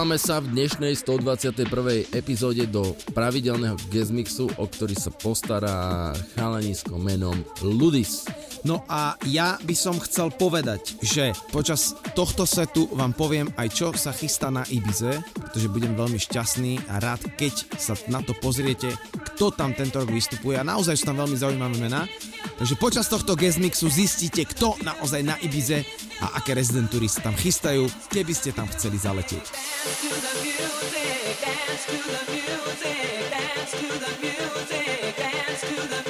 Dostávame sa v dnešnej 121. epizóde do pravidelného guestmixu, o ktorý sa postará chalanisko menom Ludis. No a ja by som chcel povedať, že počas tohto setu vám poviem aj čo sa chystá na Ibize, pretože budem veľmi šťastný a rád, keď sa na to pozriete, kto tam tento rok vystupuje a naozaj sú tam veľmi zaujímavé mená. Takže počas tohto guestmixu zistíte, kto naozaj na Ibize a aké rezidentúry sa tam chystajú, keby ste tam chceli zaletieť. Dance to the music, dance to the music, dance to the music.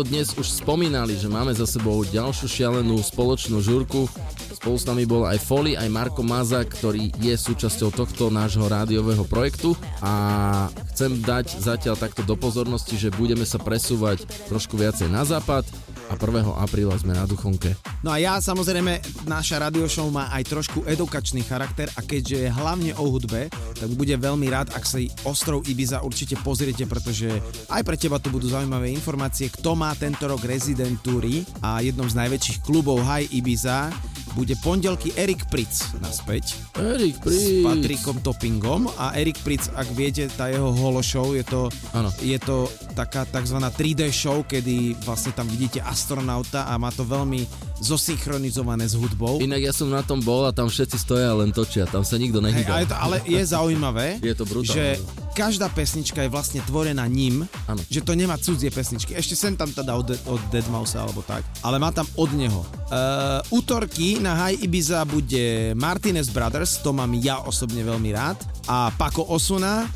To dnes už spomínali, že máme za sebou ďalšiu šialenú spoločnú žurku. Spolu s nami bol aj Foli, aj Marko Maza, ktorý je súčasťou tohto nášho rádiového projektu a chcem dať zatiaľ takto do pozornosti, že budeme sa presúvať trošku viacej na západ a 1. apríla sme na Duchonke. No a ja samozrejme, naša radio show má aj trošku edukačný charakter a keďže je hlavne o hudbe, tak bude veľmi rád, ak si ostrov Ibiza určite pozriete, pretože aj pre teba tu budú zaujímavé informácie, kto má tento rok rezidentúry a jednom z najväčších klubov High Ibiza bude pondelky Erik Pritz naspäť. Erik S Pritz. Patrikom Toppingom a Erik Pritz, ak viete, tá jeho holo show, je to, Áno. je to taká tzv. 3D show, kedy vlastne tam vidíte astronauta a má to veľmi zosynchronizované s hudbou. Inak ja som na tom bol a tam všetci stoja len točia, tam sa nikto nehýba. ale, to, ale je zaujímavé, Je to brutálne. že každá pesnička je vlastne tvorená ním, Áno. že to nemá cudzie pesničky. Ešte sem tam teda od, od Deadmau5 alebo tak, ale má tam od neho. Uh, útorky na High Ibiza bude Martinez Brothers, to mám ja osobne veľmi rád, a Paco Osuna.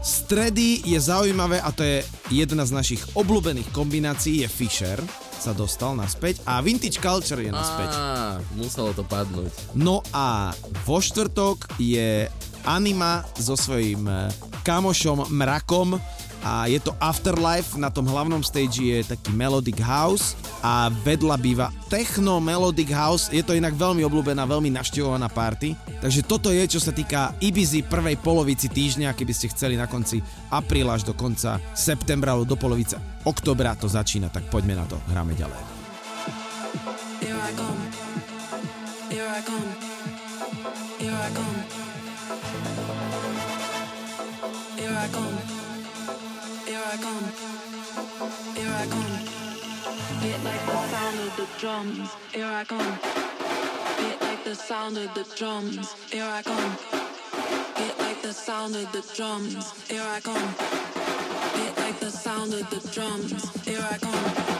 Stredy je zaujímavé a to je jedna z našich obľúbených kombinácií, je Fisher sa dostal naspäť a Vintage Culture je naspäť. Á, muselo to padnúť. No a vo štvrtok je Anima so svojím eh, kamošom Mrakom a je to Afterlife, na tom hlavnom stage je taký Melodic House a vedľa býva Techno Melodic House, je to inak veľmi obľúbená, veľmi naštevovaná party, takže toto je, čo sa týka Ibizy prvej polovici týždňa, keby ste chceli na konci apríla až do konca septembra alebo do polovice oktobra to začína, tak poďme na to, hráme ďalej. Here I come. Here I come. Here I come. Hit like the sound of the drums. Here I come. Hit like the sound of the drums. Here I come. Hit like the sound of the drums. Here I come. Hit like the sound of the drums. Here I come.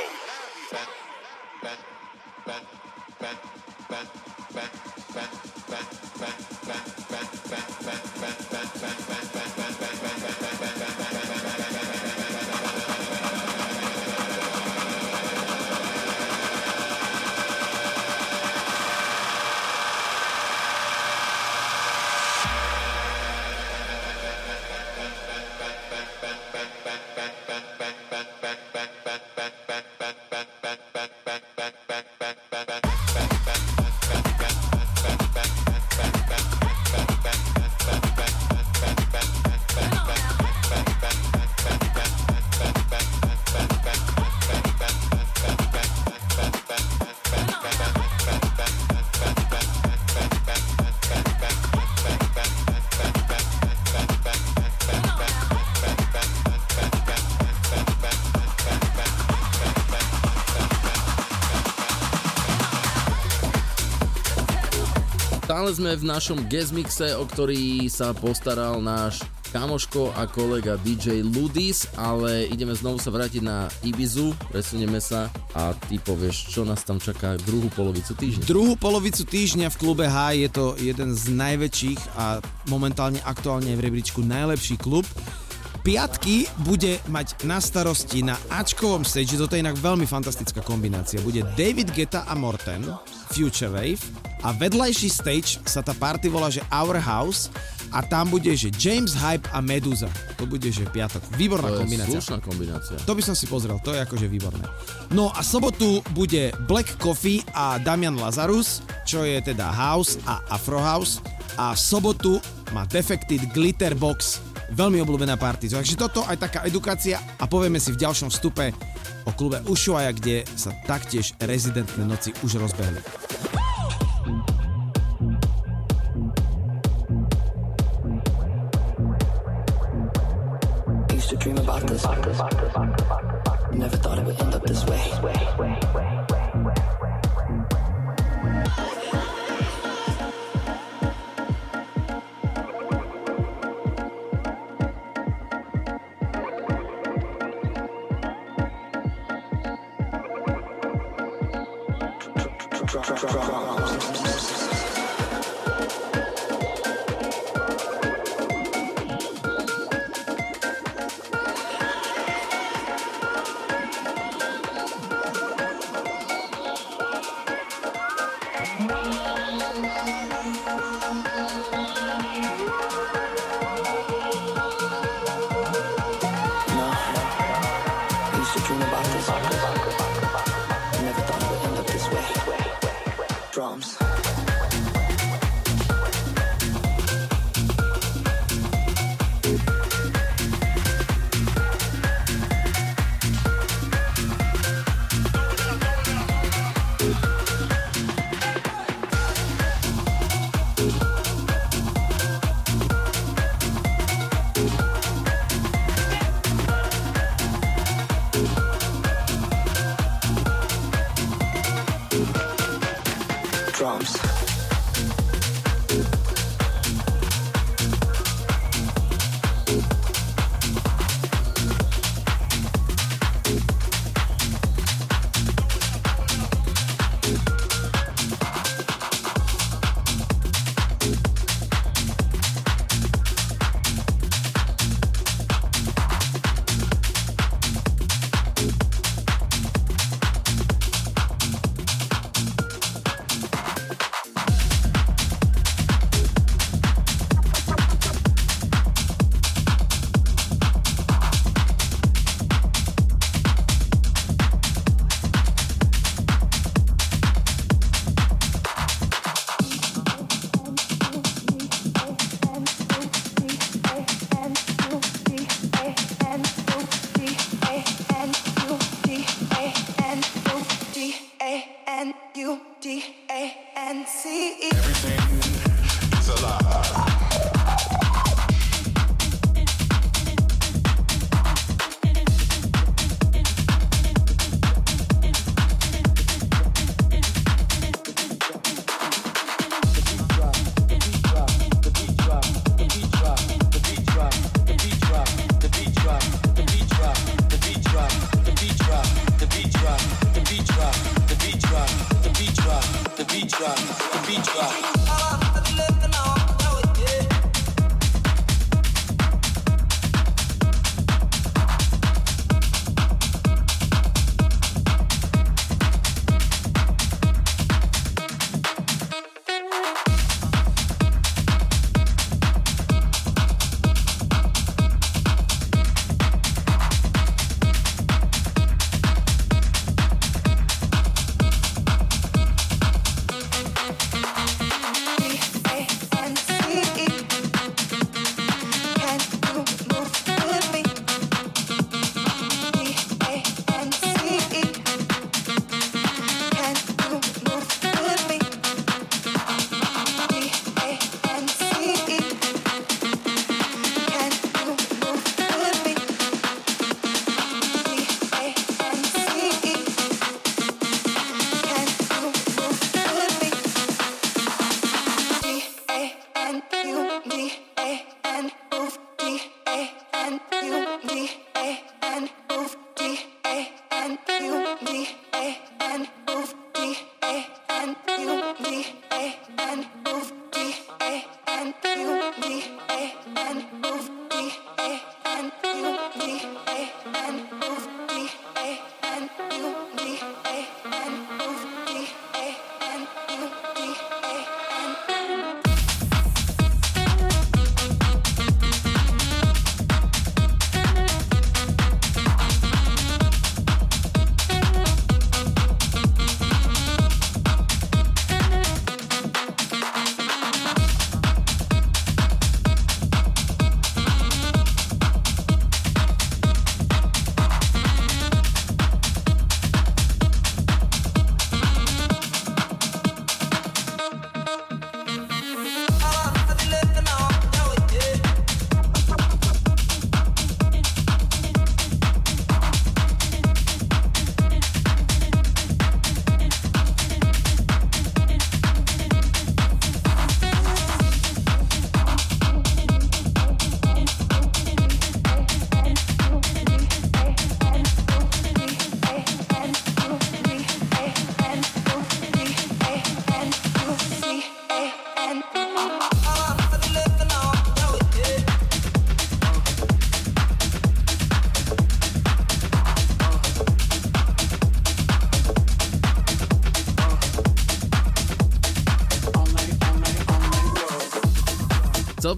Stále sme v našom guest mixe, o ktorý sa postaral náš kamoško a kolega DJ Ludis, ale ideme znovu sa vrátiť na Ibizu, presunieme sa a ty povieš, čo nás tam čaká druhú polovicu týždňa. Druhú polovicu týždňa v klube H je to jeden z najväčších a momentálne aktuálne v rebríčku najlepší klub. Piatky bude mať na starosti na Ačkovom stage, toto je inak veľmi fantastická kombinácia. Bude David Geta a Morten, Future Wave a vedľajší stage sa tá party volá, že Our House a tam bude, že James Hype a Meduza. To bude, že piatok. Výborná To kombinácia. slušná kombinácia. To by som si pozrel, to je akože výborné. No a sobotu bude Black Coffee a Damian Lazarus, čo je teda House a Afro House. A v sobotu má Defected Glitter Box, veľmi obľúbená party. Takže toto aj taká edukácia a povieme si v ďalšom vstupe o klube Ushuaia, kde sa taktiež rezidentné noci už rozbehli. Dream about this. Never thought it would end up this way. Used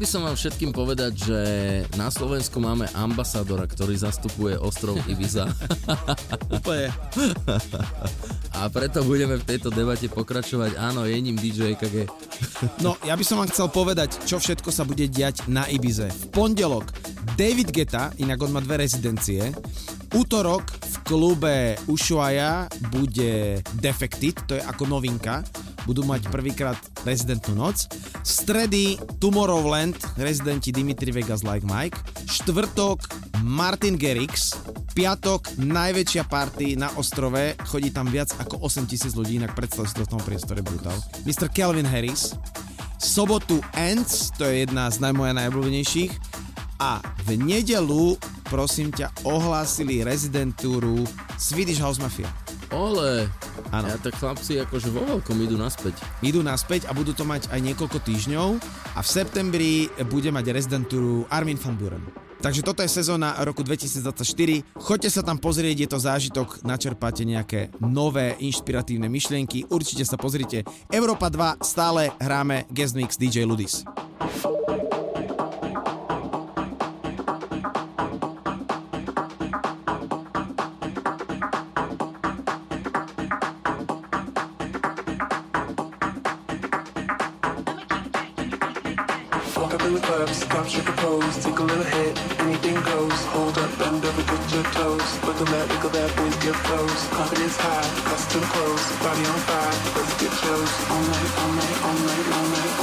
by som vám všetkým povedať, že na Slovensku máme ambasádora, ktorý zastupuje ostrov Ibiza. Úplne. A preto budeme v tejto debate pokračovať. Áno, je ním DJ EKG. No, ja by som vám chcel povedať, čo všetko sa bude diať na Ibize. V pondelok David Geta, inak on má dve rezidencie. Útorok v klube Ushuaia bude Defected, to je ako novinka. Budú mať prvýkrát rezidentnú noc. Stredy Tomorrowland, rezidenti Dimitri Vegas Like Mike. Štvrtok Martin Gerix. Piatok najväčšia party na ostrove, chodí tam viac ako 8 tisíc ľudí, inak predstav si to v tom priestore brutál. Mr. Kelvin Harris. Sobotu Ants, to je jedna z najmoja najobľúbenejších. A v nedelu, prosím ťa, ohlásili rezidentúru Swedish House Mafia. Ole, Áno. ja tak chlapci akože vo veľkom idú naspäť. Idú naspäť a budú to mať aj niekoľko týždňov a v septembri bude mať rezidentúru Armin van Buren. Takže toto je sezóna roku 2024. Choďte sa tam pozrieť, je to zážitok, načerpáte nejaké nové inšpiratívne myšlienky. Určite sa pozrite. Európa 2 stále hráme Guest Mix DJ Ludis. Pose, take a little hit, anything goes. Hold up, bend over, get your toes. Wiggle that, wiggle that, boys get flows. Confidence high, custom clothes, body on fire, let's get close. All night, all night, all night, all night, all night,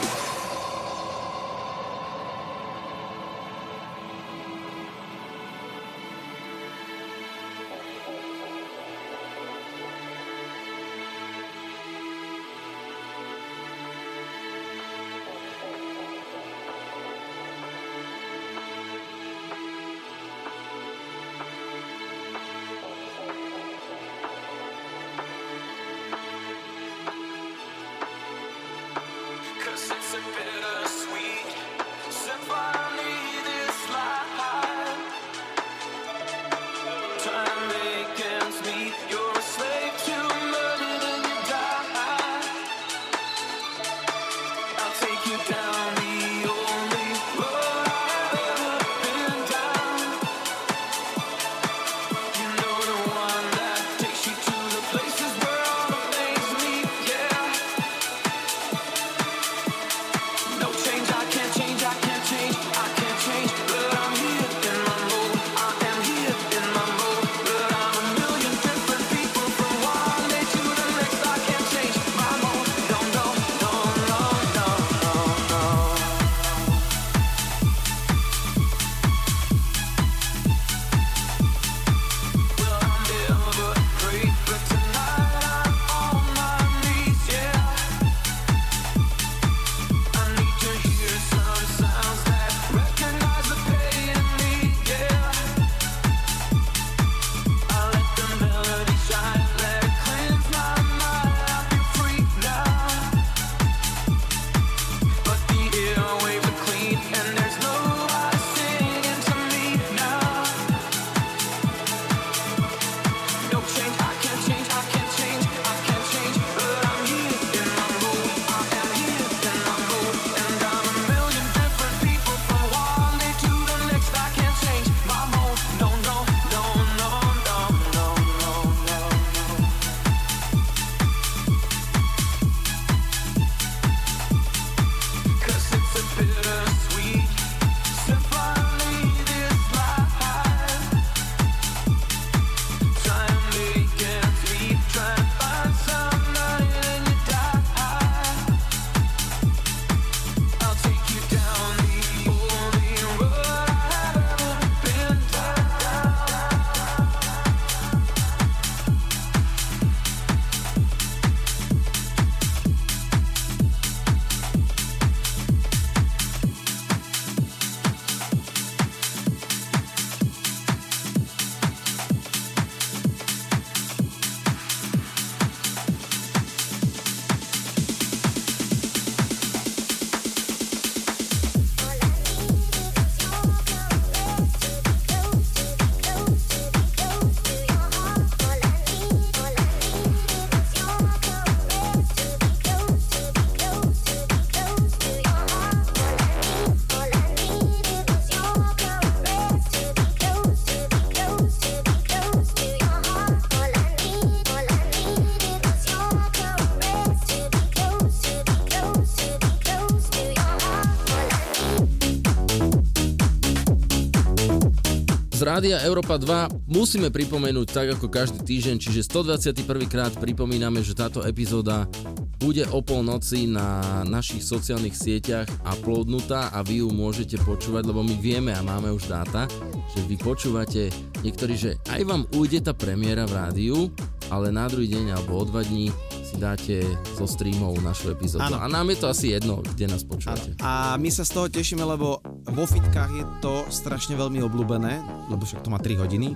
Rádia Európa 2 musíme pripomenúť tak ako každý týždeň, čiže 121. krát pripomíname, že táto epizóda bude o polnoci na našich sociálnych sieťach uploadnutá a vy ju môžete počúvať, lebo my vieme a máme už dáta, že vy počúvate niektorí, že aj vám ujde tá premiéra v rádiu, ale na druhý deň alebo o dva dní si dáte zo streamov našu epizódu. Áno. A nám je to asi jedno, kde nás počúvate. A my sa z toho tešíme, lebo vo fitkách je to strašne veľmi obľúbené, lebo však to má 3 hodiny.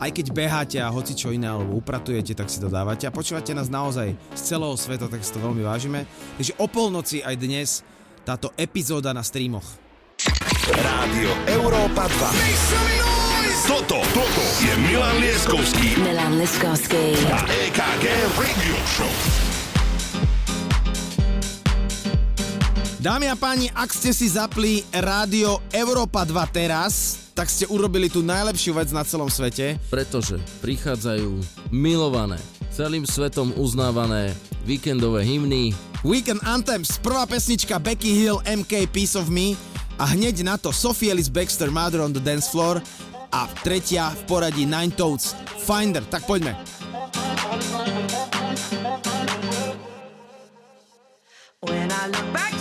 Aj keď beháte a hoci čo iné, alebo upratujete, tak si to dávate a počúvate nás naozaj z celého sveta, tak si to veľmi vážime. Takže o polnoci aj dnes táto epizóda na streamoch. Rádio Európa 2. Toto, toto je Milan Lieskovský Milan Liskovský. a EKG Radio Show. Dámy a páni, ak ste si zapli rádio Európa 2 teraz, tak ste urobili tú najlepšiu vec na celom svete. pretože prichádzajú milované, celým svetom uznávané víkendové hymny. Weekend Anthems, prvá pesnička Becky Hill, MK Piece of Me a hneď na to Sophie Ellis Baxter Mother on the Dance Floor a tretia v poradí Nine Toads Finder. Tak poďme. When I look back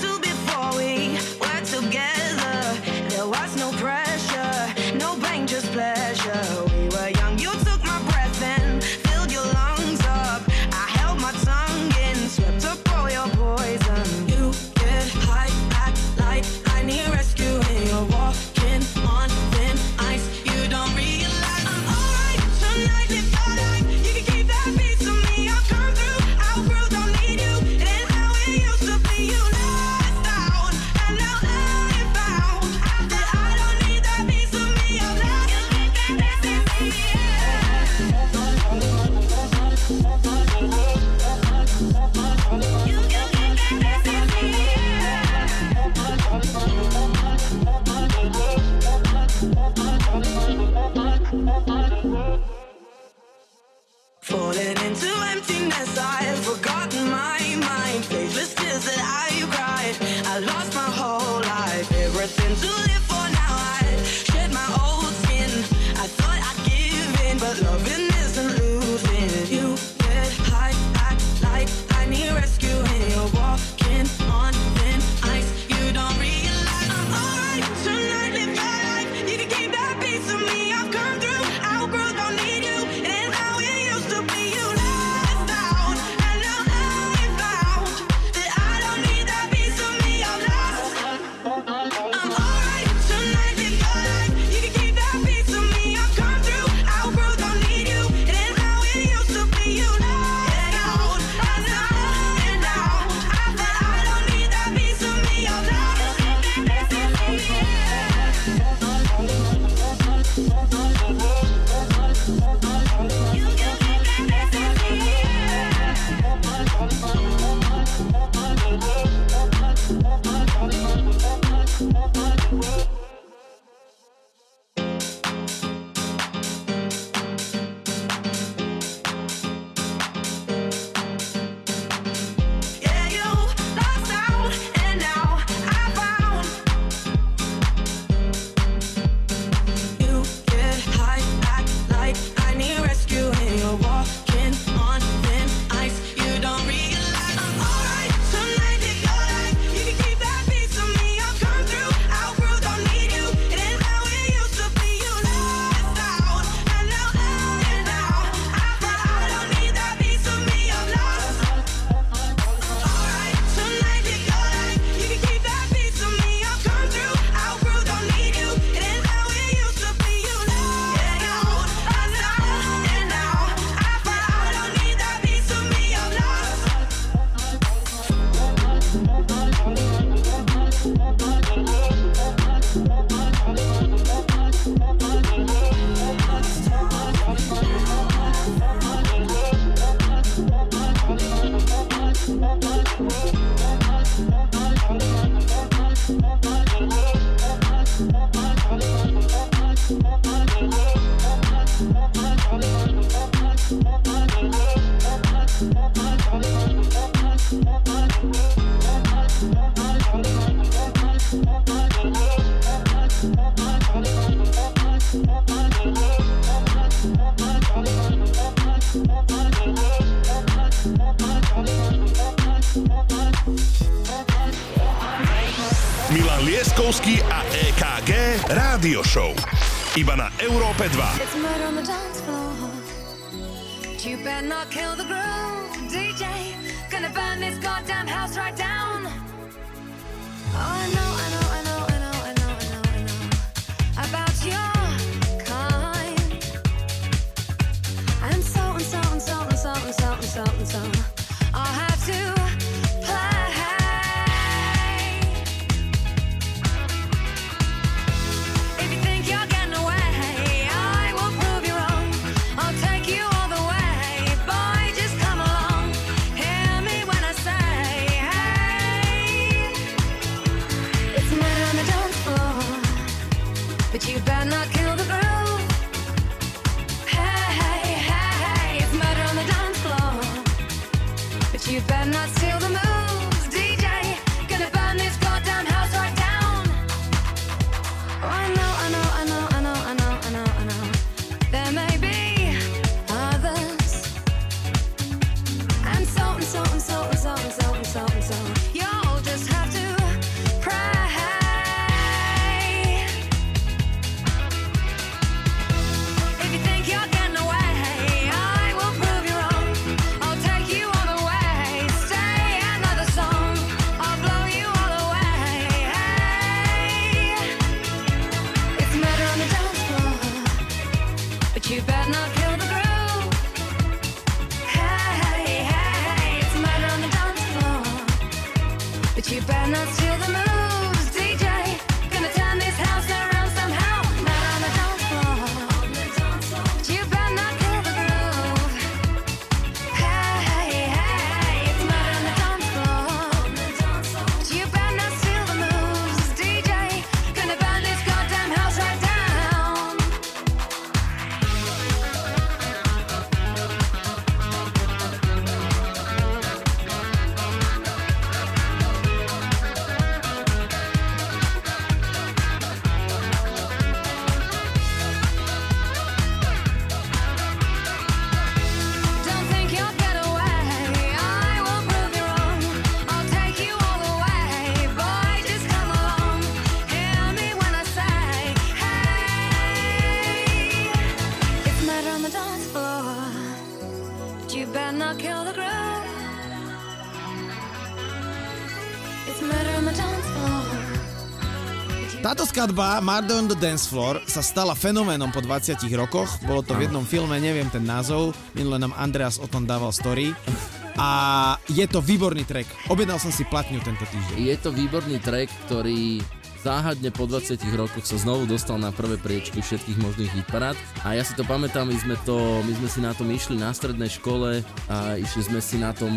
skladba Murder on the Dance Floor sa stala fenoménom po 20 rokoch. Bolo to v jednom filme, neviem ten názov. Minule nám Andreas o tom dával story. A je to výborný track. Objednal som si platňu tento týždeň. Je to výborný track, ktorý záhadne po 20 rokoch sa znovu dostal na prvé priečky všetkých možných hitparád. A ja si to pamätám, my sme, to, my sme si na tom išli na strednej škole a išli sme si na tom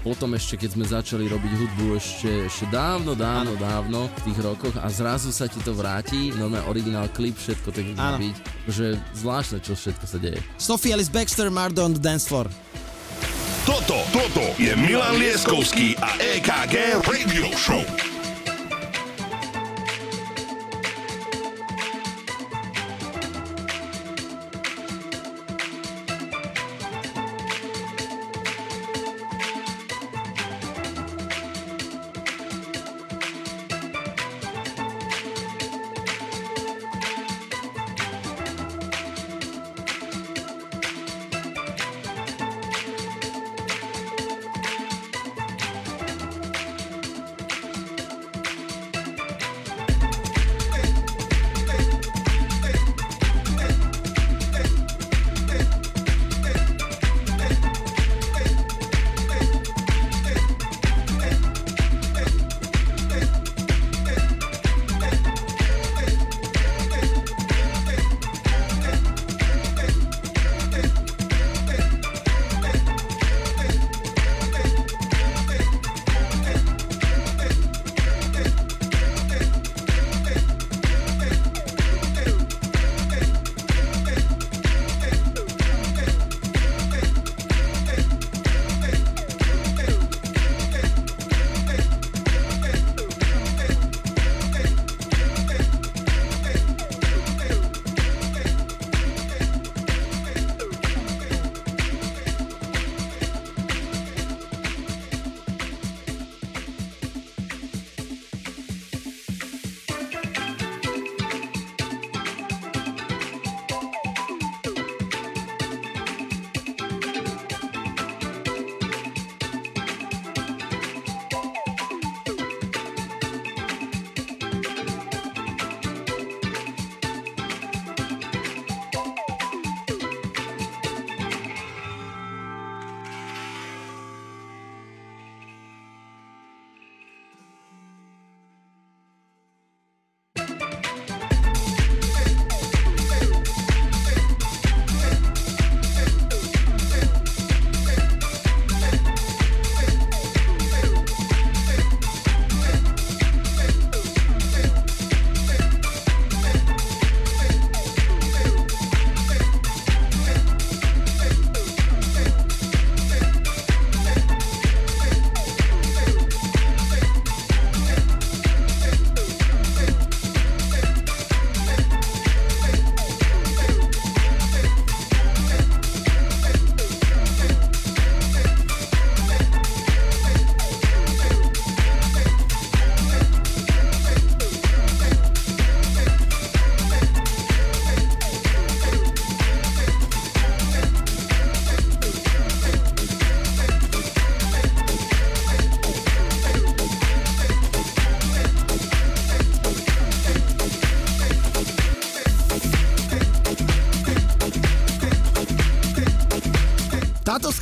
potom ešte, keď sme začali robiť hudbu ešte, ešte dávno, dávno, ano. dávno v tých rokoch a zrazu sa ti to vráti, normálne originál klip, všetko tak má byť, že zvláštne, čo všetko sa deje. Sophie Alice Baxter, Mardon, Dance Floor. Toto, toto je Milan Lieskovský a EKG Radio Show.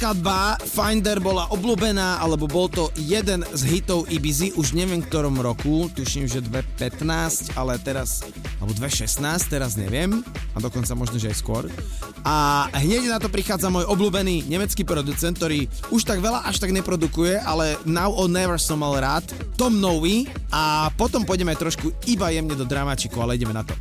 Skladba Finder bola obľúbená, alebo bol to jeden z hitov Ibizy, už neviem v ktorom roku, tuším, že 2015, ale teraz, alebo 2016, teraz neviem, a dokonca možno, že aj skôr. A hneď na to prichádza môj obľúbený nemecký producent, ktorý už tak veľa až tak neprodukuje, ale Now or Never som mal rád, Tom Novi a potom pôjdeme trošku iba jemne do dramačiku, ale ideme na to.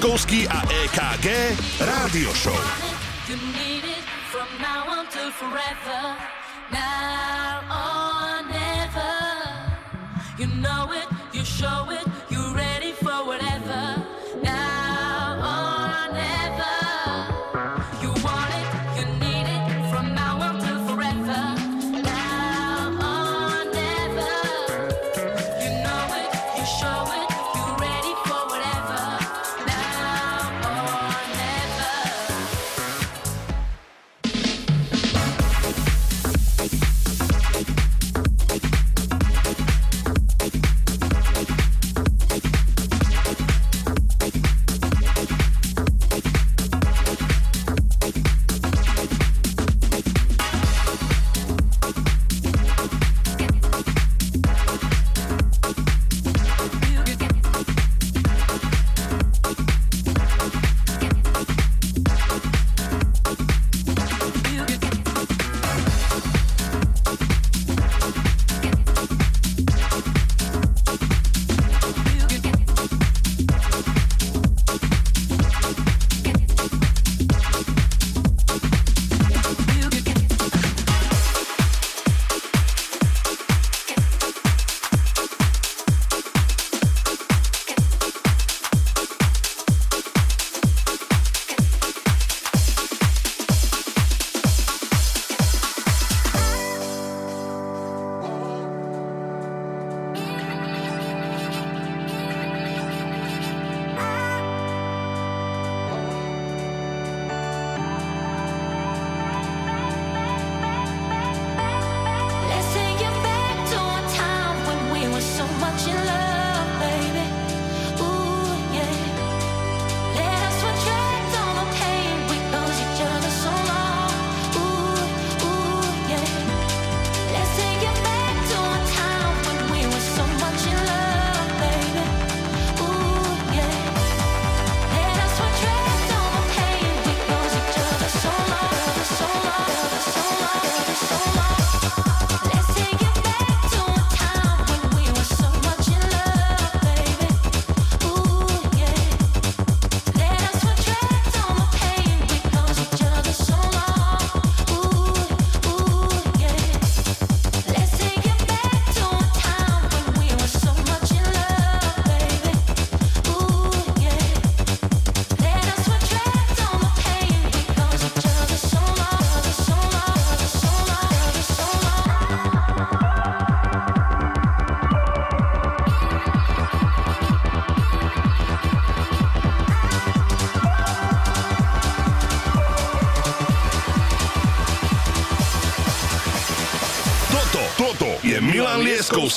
Milan Lieskovský a EKG Rádio Show.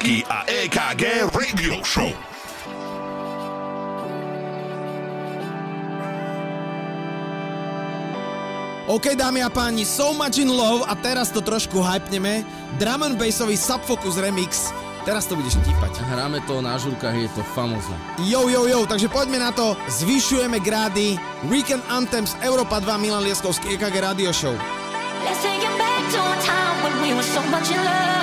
Lipavský a EKG Radio Show. OK, dámy a páni, so much in love a teraz to trošku hypneme. Drum and bassový Subfocus Remix. Teraz to budeš típať. Hráme to na žurkách, je to famozne. Jo, jo, jo, takže poďme na to. Zvyšujeme grády. Weekend Anthems Európa 2 Milan Lieskovský EKG Radio Show. Let's take it back to a time when we were so much in love.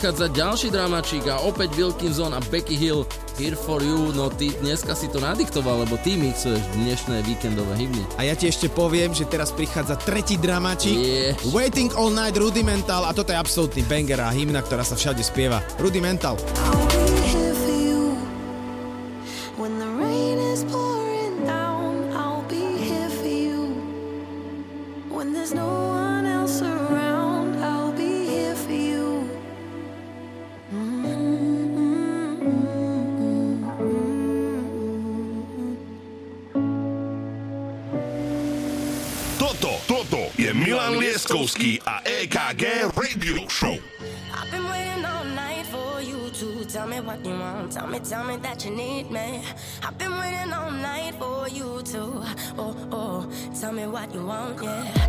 prichádza ďalší dramačík a opäť Wilkinson a Becky Hill Here for you, no ty dneska si to nadiktoval, lebo ty mixuješ dnešné víkendové hymny. A ja ti ešte poviem, že teraz prichádza tretí dramačík. Yeah. Waiting All Night Rudimental a toto je absolútny banger a hymna, ktorá sa všade spieva. Rudimental. here me what you want. Tell me, tell me that you need me. I've been waiting all night for you to, oh, oh, tell me what you want, yeah.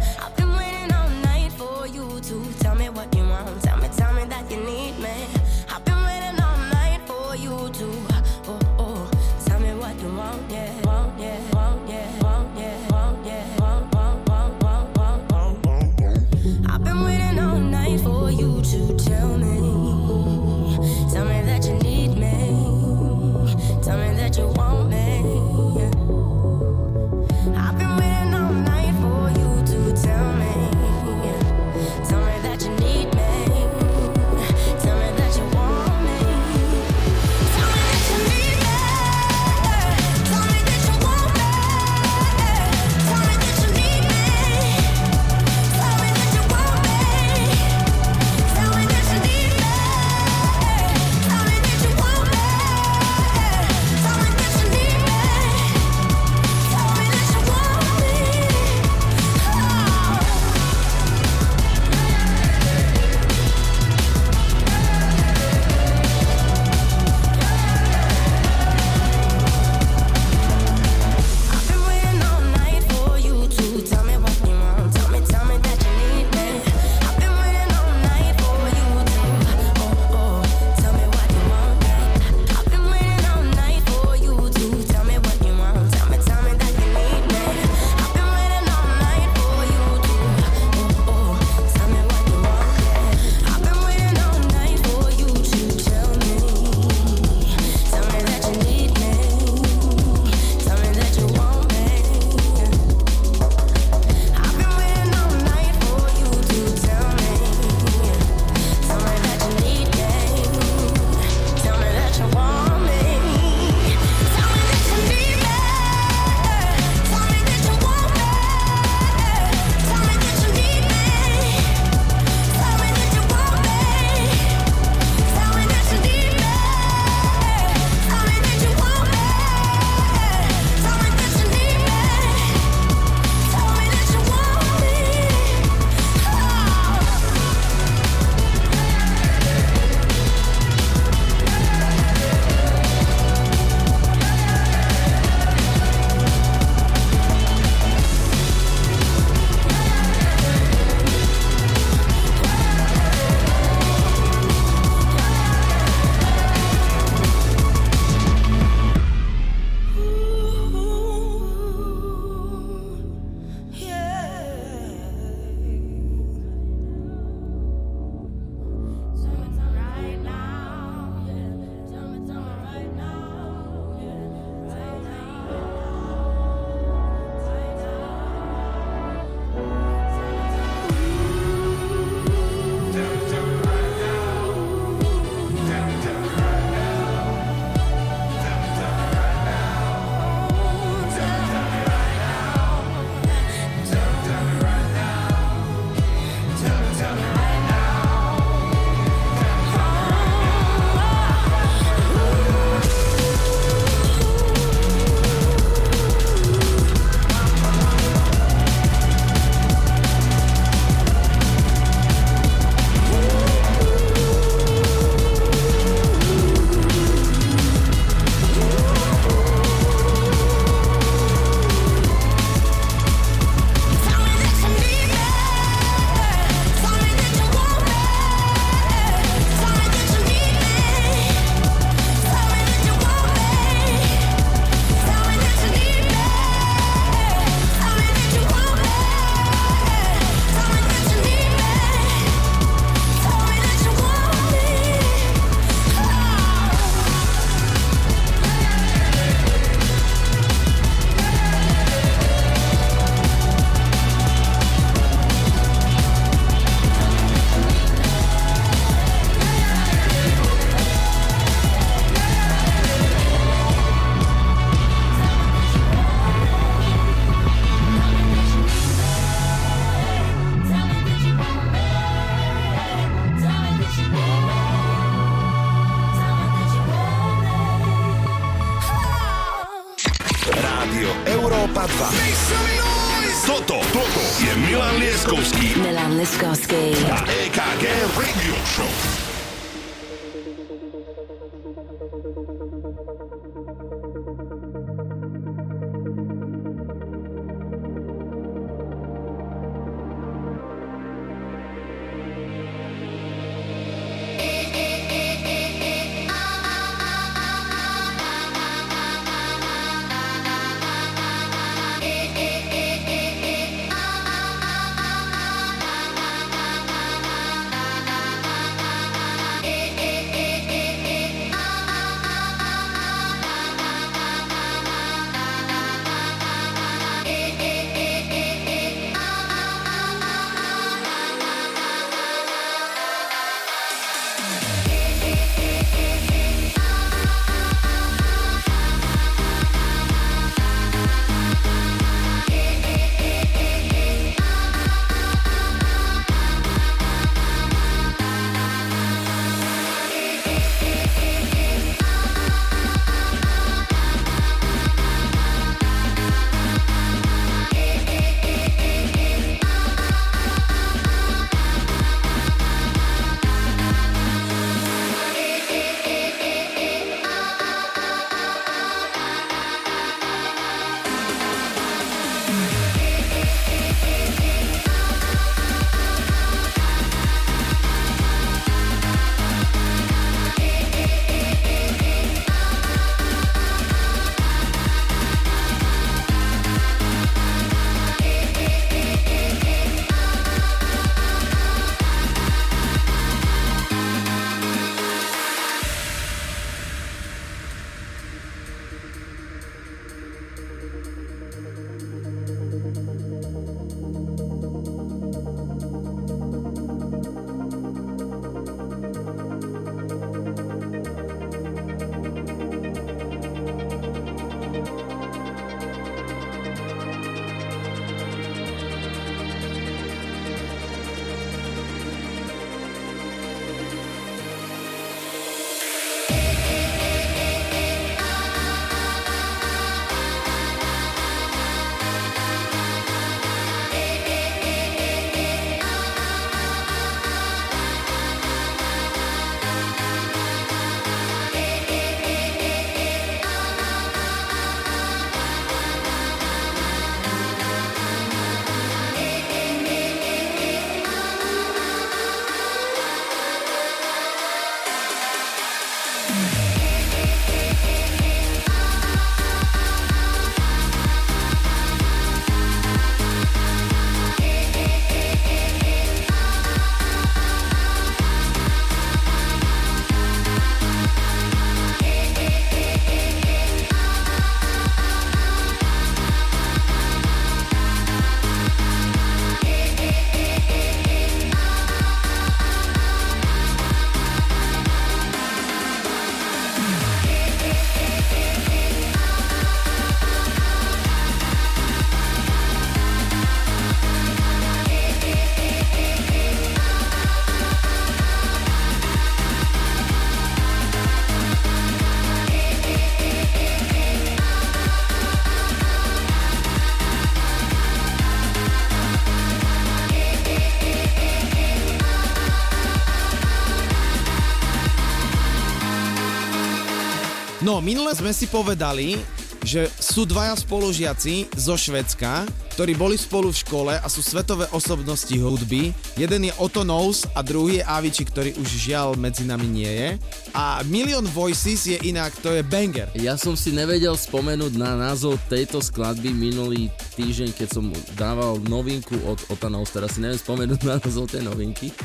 No, minule sme si povedali, že sú dvaja spolužiaci zo Švedska, ktorí boli spolu v škole a sú svetové osobnosti hudby. Jeden je Otto Knows a druhý je Aviči, ktorý už žiaľ medzi nami nie je. A Million Voices je inak, to je banger. Ja som si nevedel spomenúť na názov tejto skladby minulý týždeň, keď som dával novinku od Otanos, teraz si neviem spomenúť na názov tej novinky.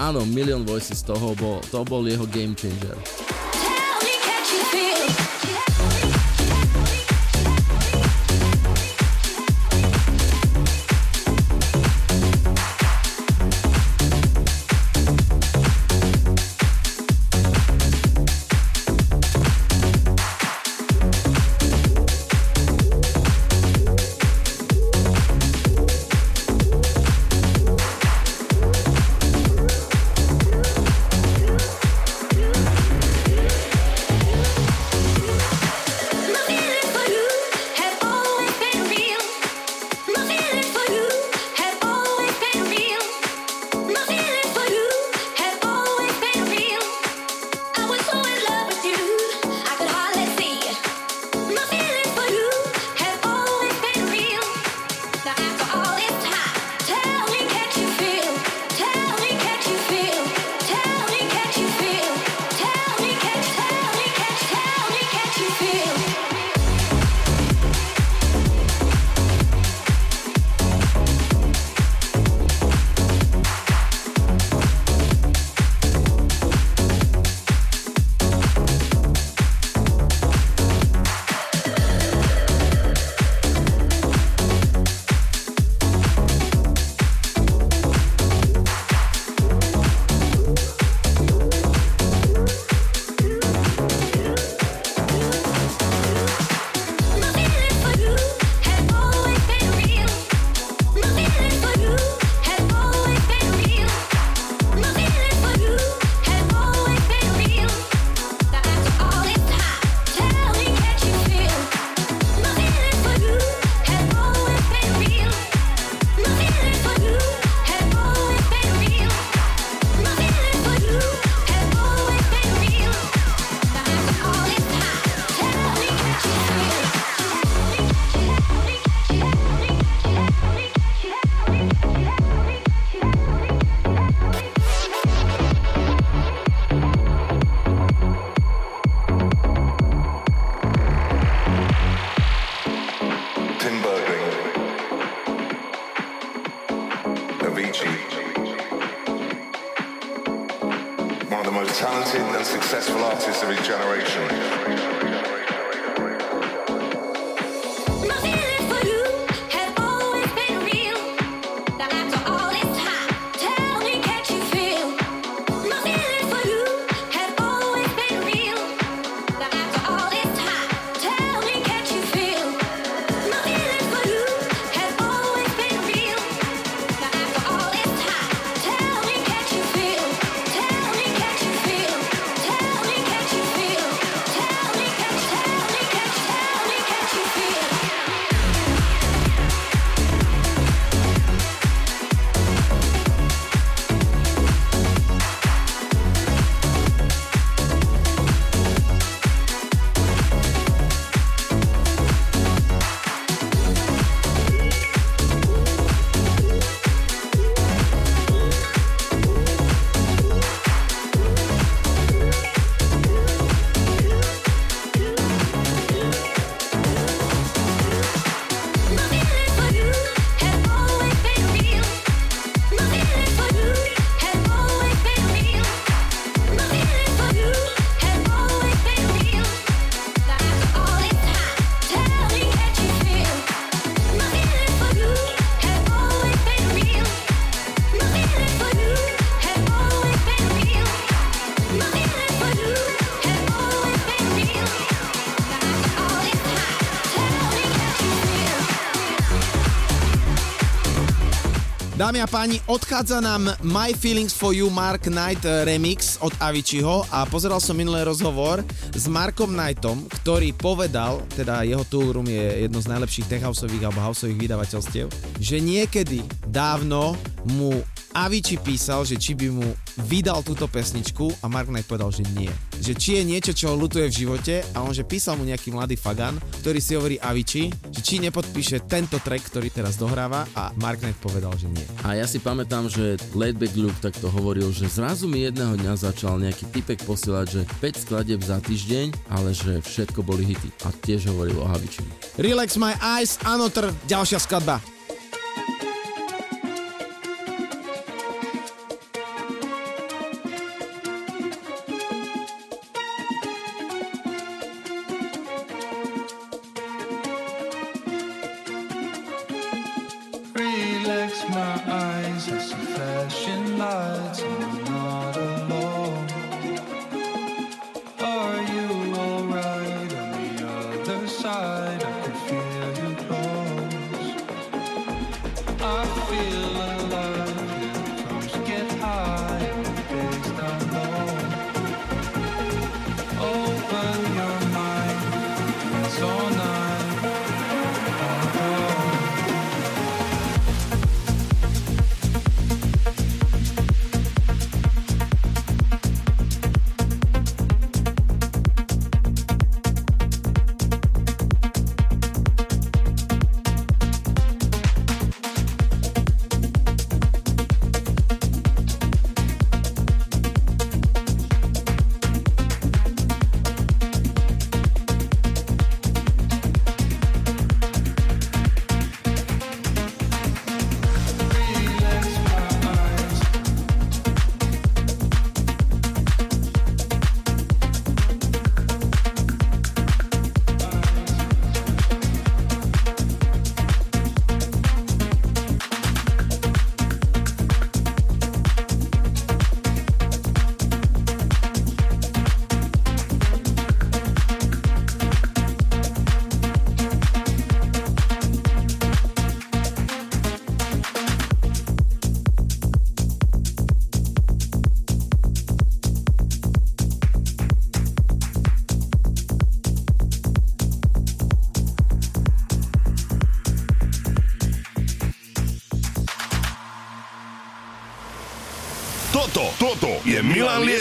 Áno, Million Voices, toho bol, to bol jeho game changer. Dámy a páni, odchádza nám My Feelings for You Mark Knight eh, remix od Aviciiho a pozeral som minulý rozhovor s Markom Knightom, ktorý povedal, teda jeho toolroom je jedno z najlepších tech alebo houseových vydavateľstiev, že niekedy dávno mu Avicii písal, že či by mu vydal túto pesničku a Mark Knight povedal, že nie. Že či je niečo, čo ho lutuje v živote a on že písal mu nejaký mladý fagan, ktorý si hovorí Avicii, že či nepodpíše tento track, ktorý teraz dohráva a Mark Knight povedal, že nie. A ja si pamätám, že Laidback Luke takto hovoril, že zrazu mi jedného dňa začal nejaký typek posielať, že 5 skladeb za týždeň, ale že všetko boli hity. A tiež hovoril o Avicii. Relax My Eyes, Another, ďalšia skladba.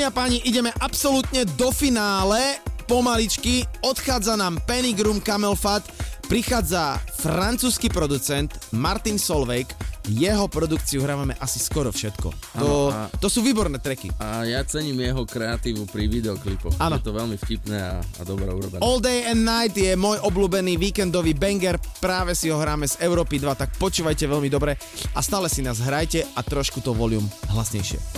Dámy a páni, ideme absolútne do finále. Pomaličky odchádza nám Penny Groom Camel Fat, prichádza francúzsky producent Martin Solveig, jeho produkciu hrávame asi skoro všetko. To, Áno, a- to sú výborné treky. A ja cením jeho kreatívu pri videoklipoch. Áno. Je to veľmi vtipné a, a dobre urobené. All Day and Night je môj obľúbený víkendový banger, práve si ho hráme z Európy 2, tak počúvajte veľmi dobre a stále si nás hrajte a trošku to volium hlasnejšie.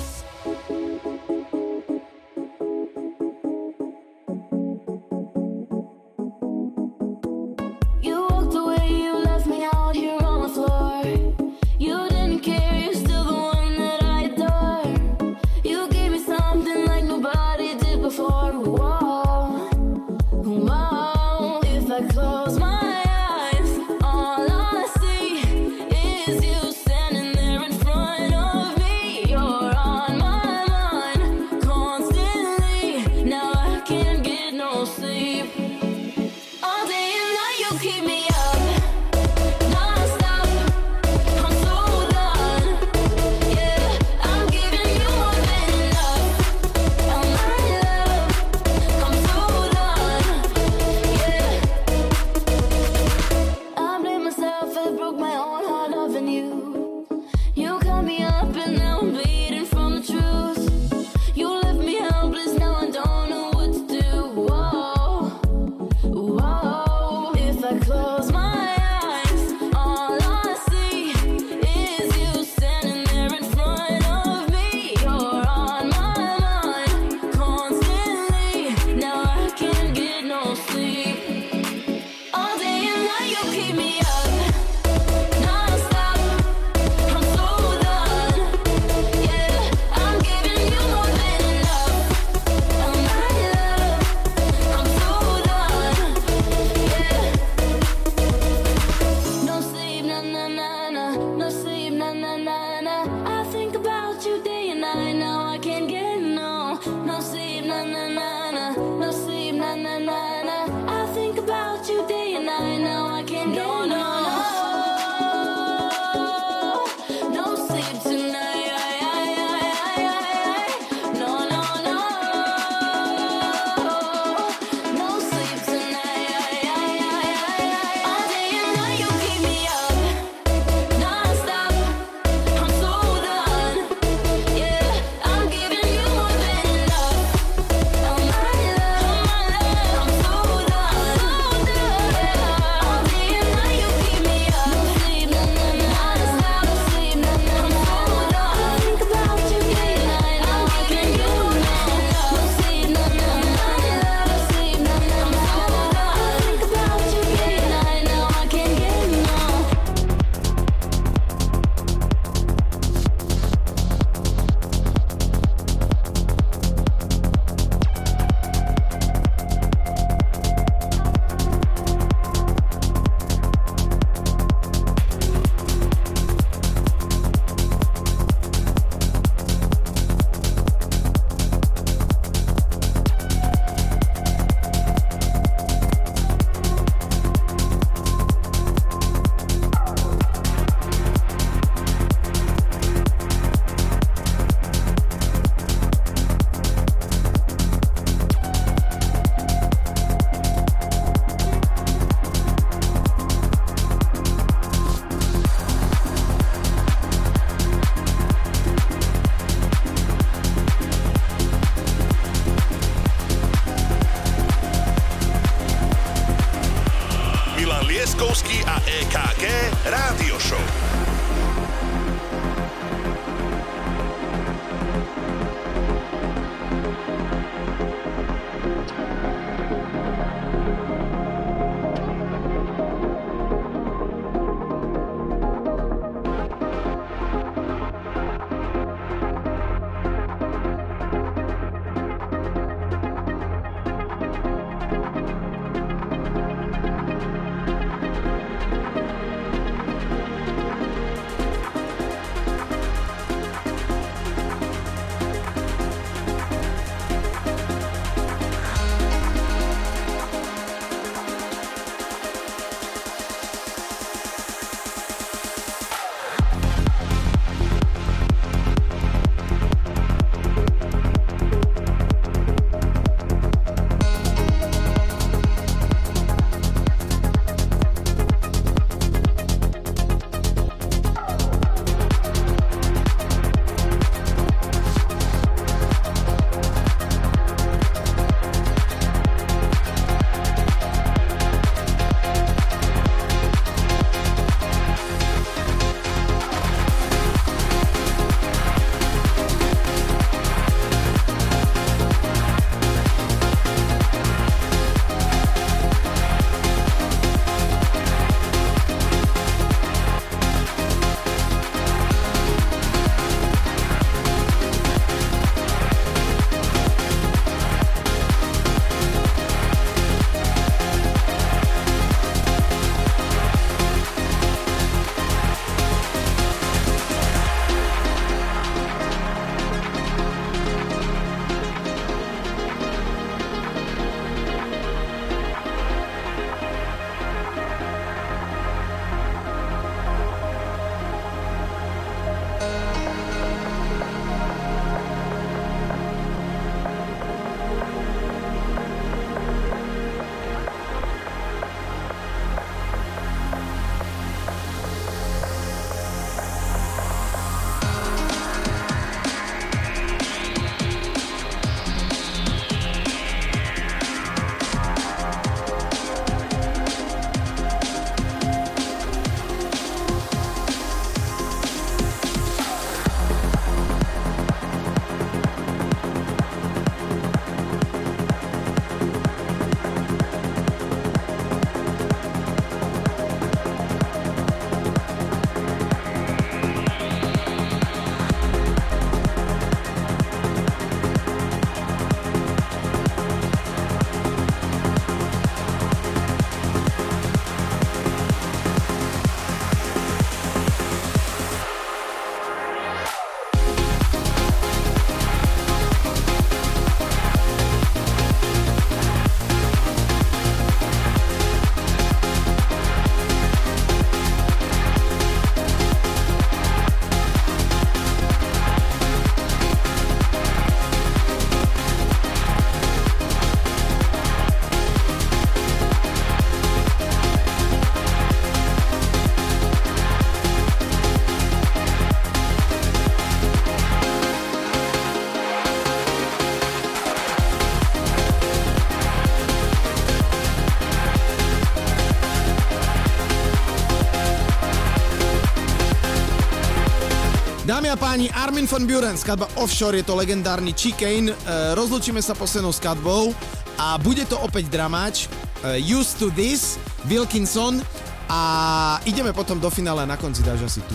Páni, Armin von Buren, skladba Offshore, je to legendárny Chicane. E, rozlučíme sa poslednou skladbou a bude to opäť dramáč. E, used to this, Wilkinson a ideme potom do finále a na konci dáš asi tú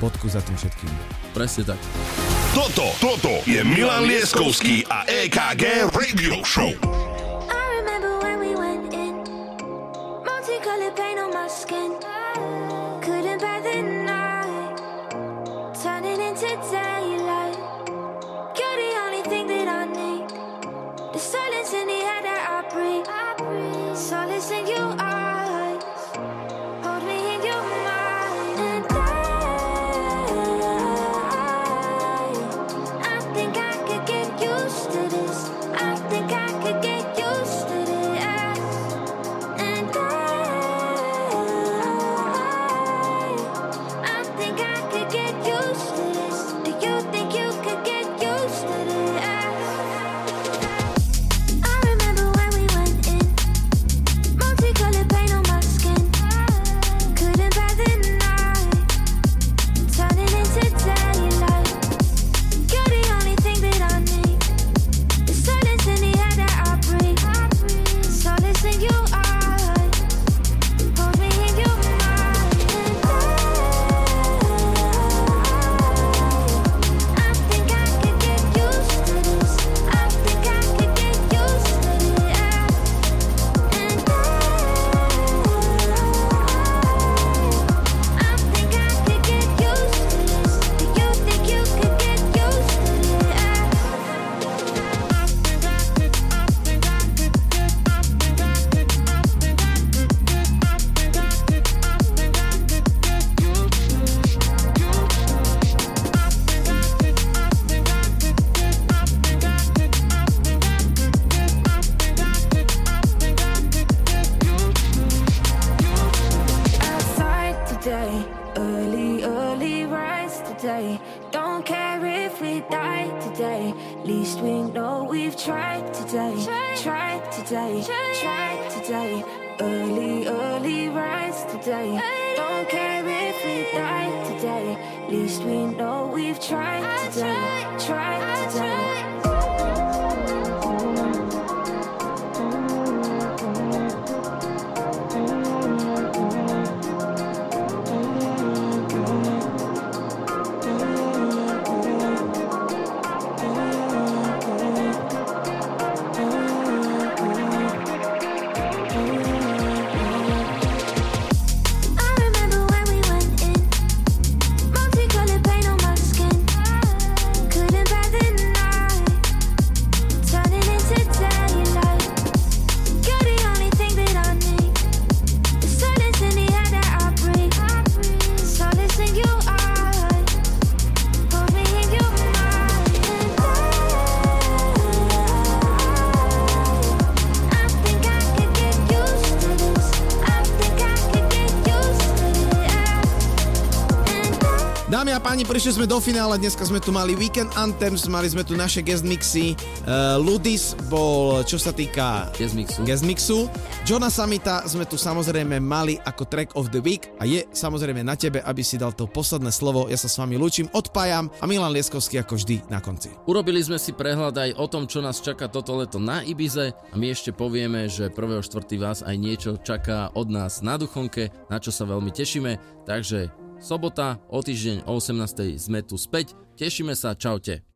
bodku za tým všetkým. Presne tak. Toto, toto je Milan Lieskovský a EKG Radio Show. Páni, prišli sme do finále, dneska sme tu mali Weekend Anthems, mali sme tu naše guest mixy. Uh, Ludis bol, čo sa týka guest mixu. guest mixu. Johna Samita sme tu samozrejme mali ako track of the week a je samozrejme na tebe, aby si dal to posledné slovo. Ja sa s vami lúčim, odpájam a Milan Lieskovský ako vždy na konci. Urobili sme si prehľad aj o tom, čo nás čaká toto leto na Ibize a my ešte povieme, že 1.4. vás aj niečo čaká od nás na Duchonke, na čo sa veľmi tešíme. Takže sobota o týždeň o 18. sme tu späť. Tešíme sa, čaute.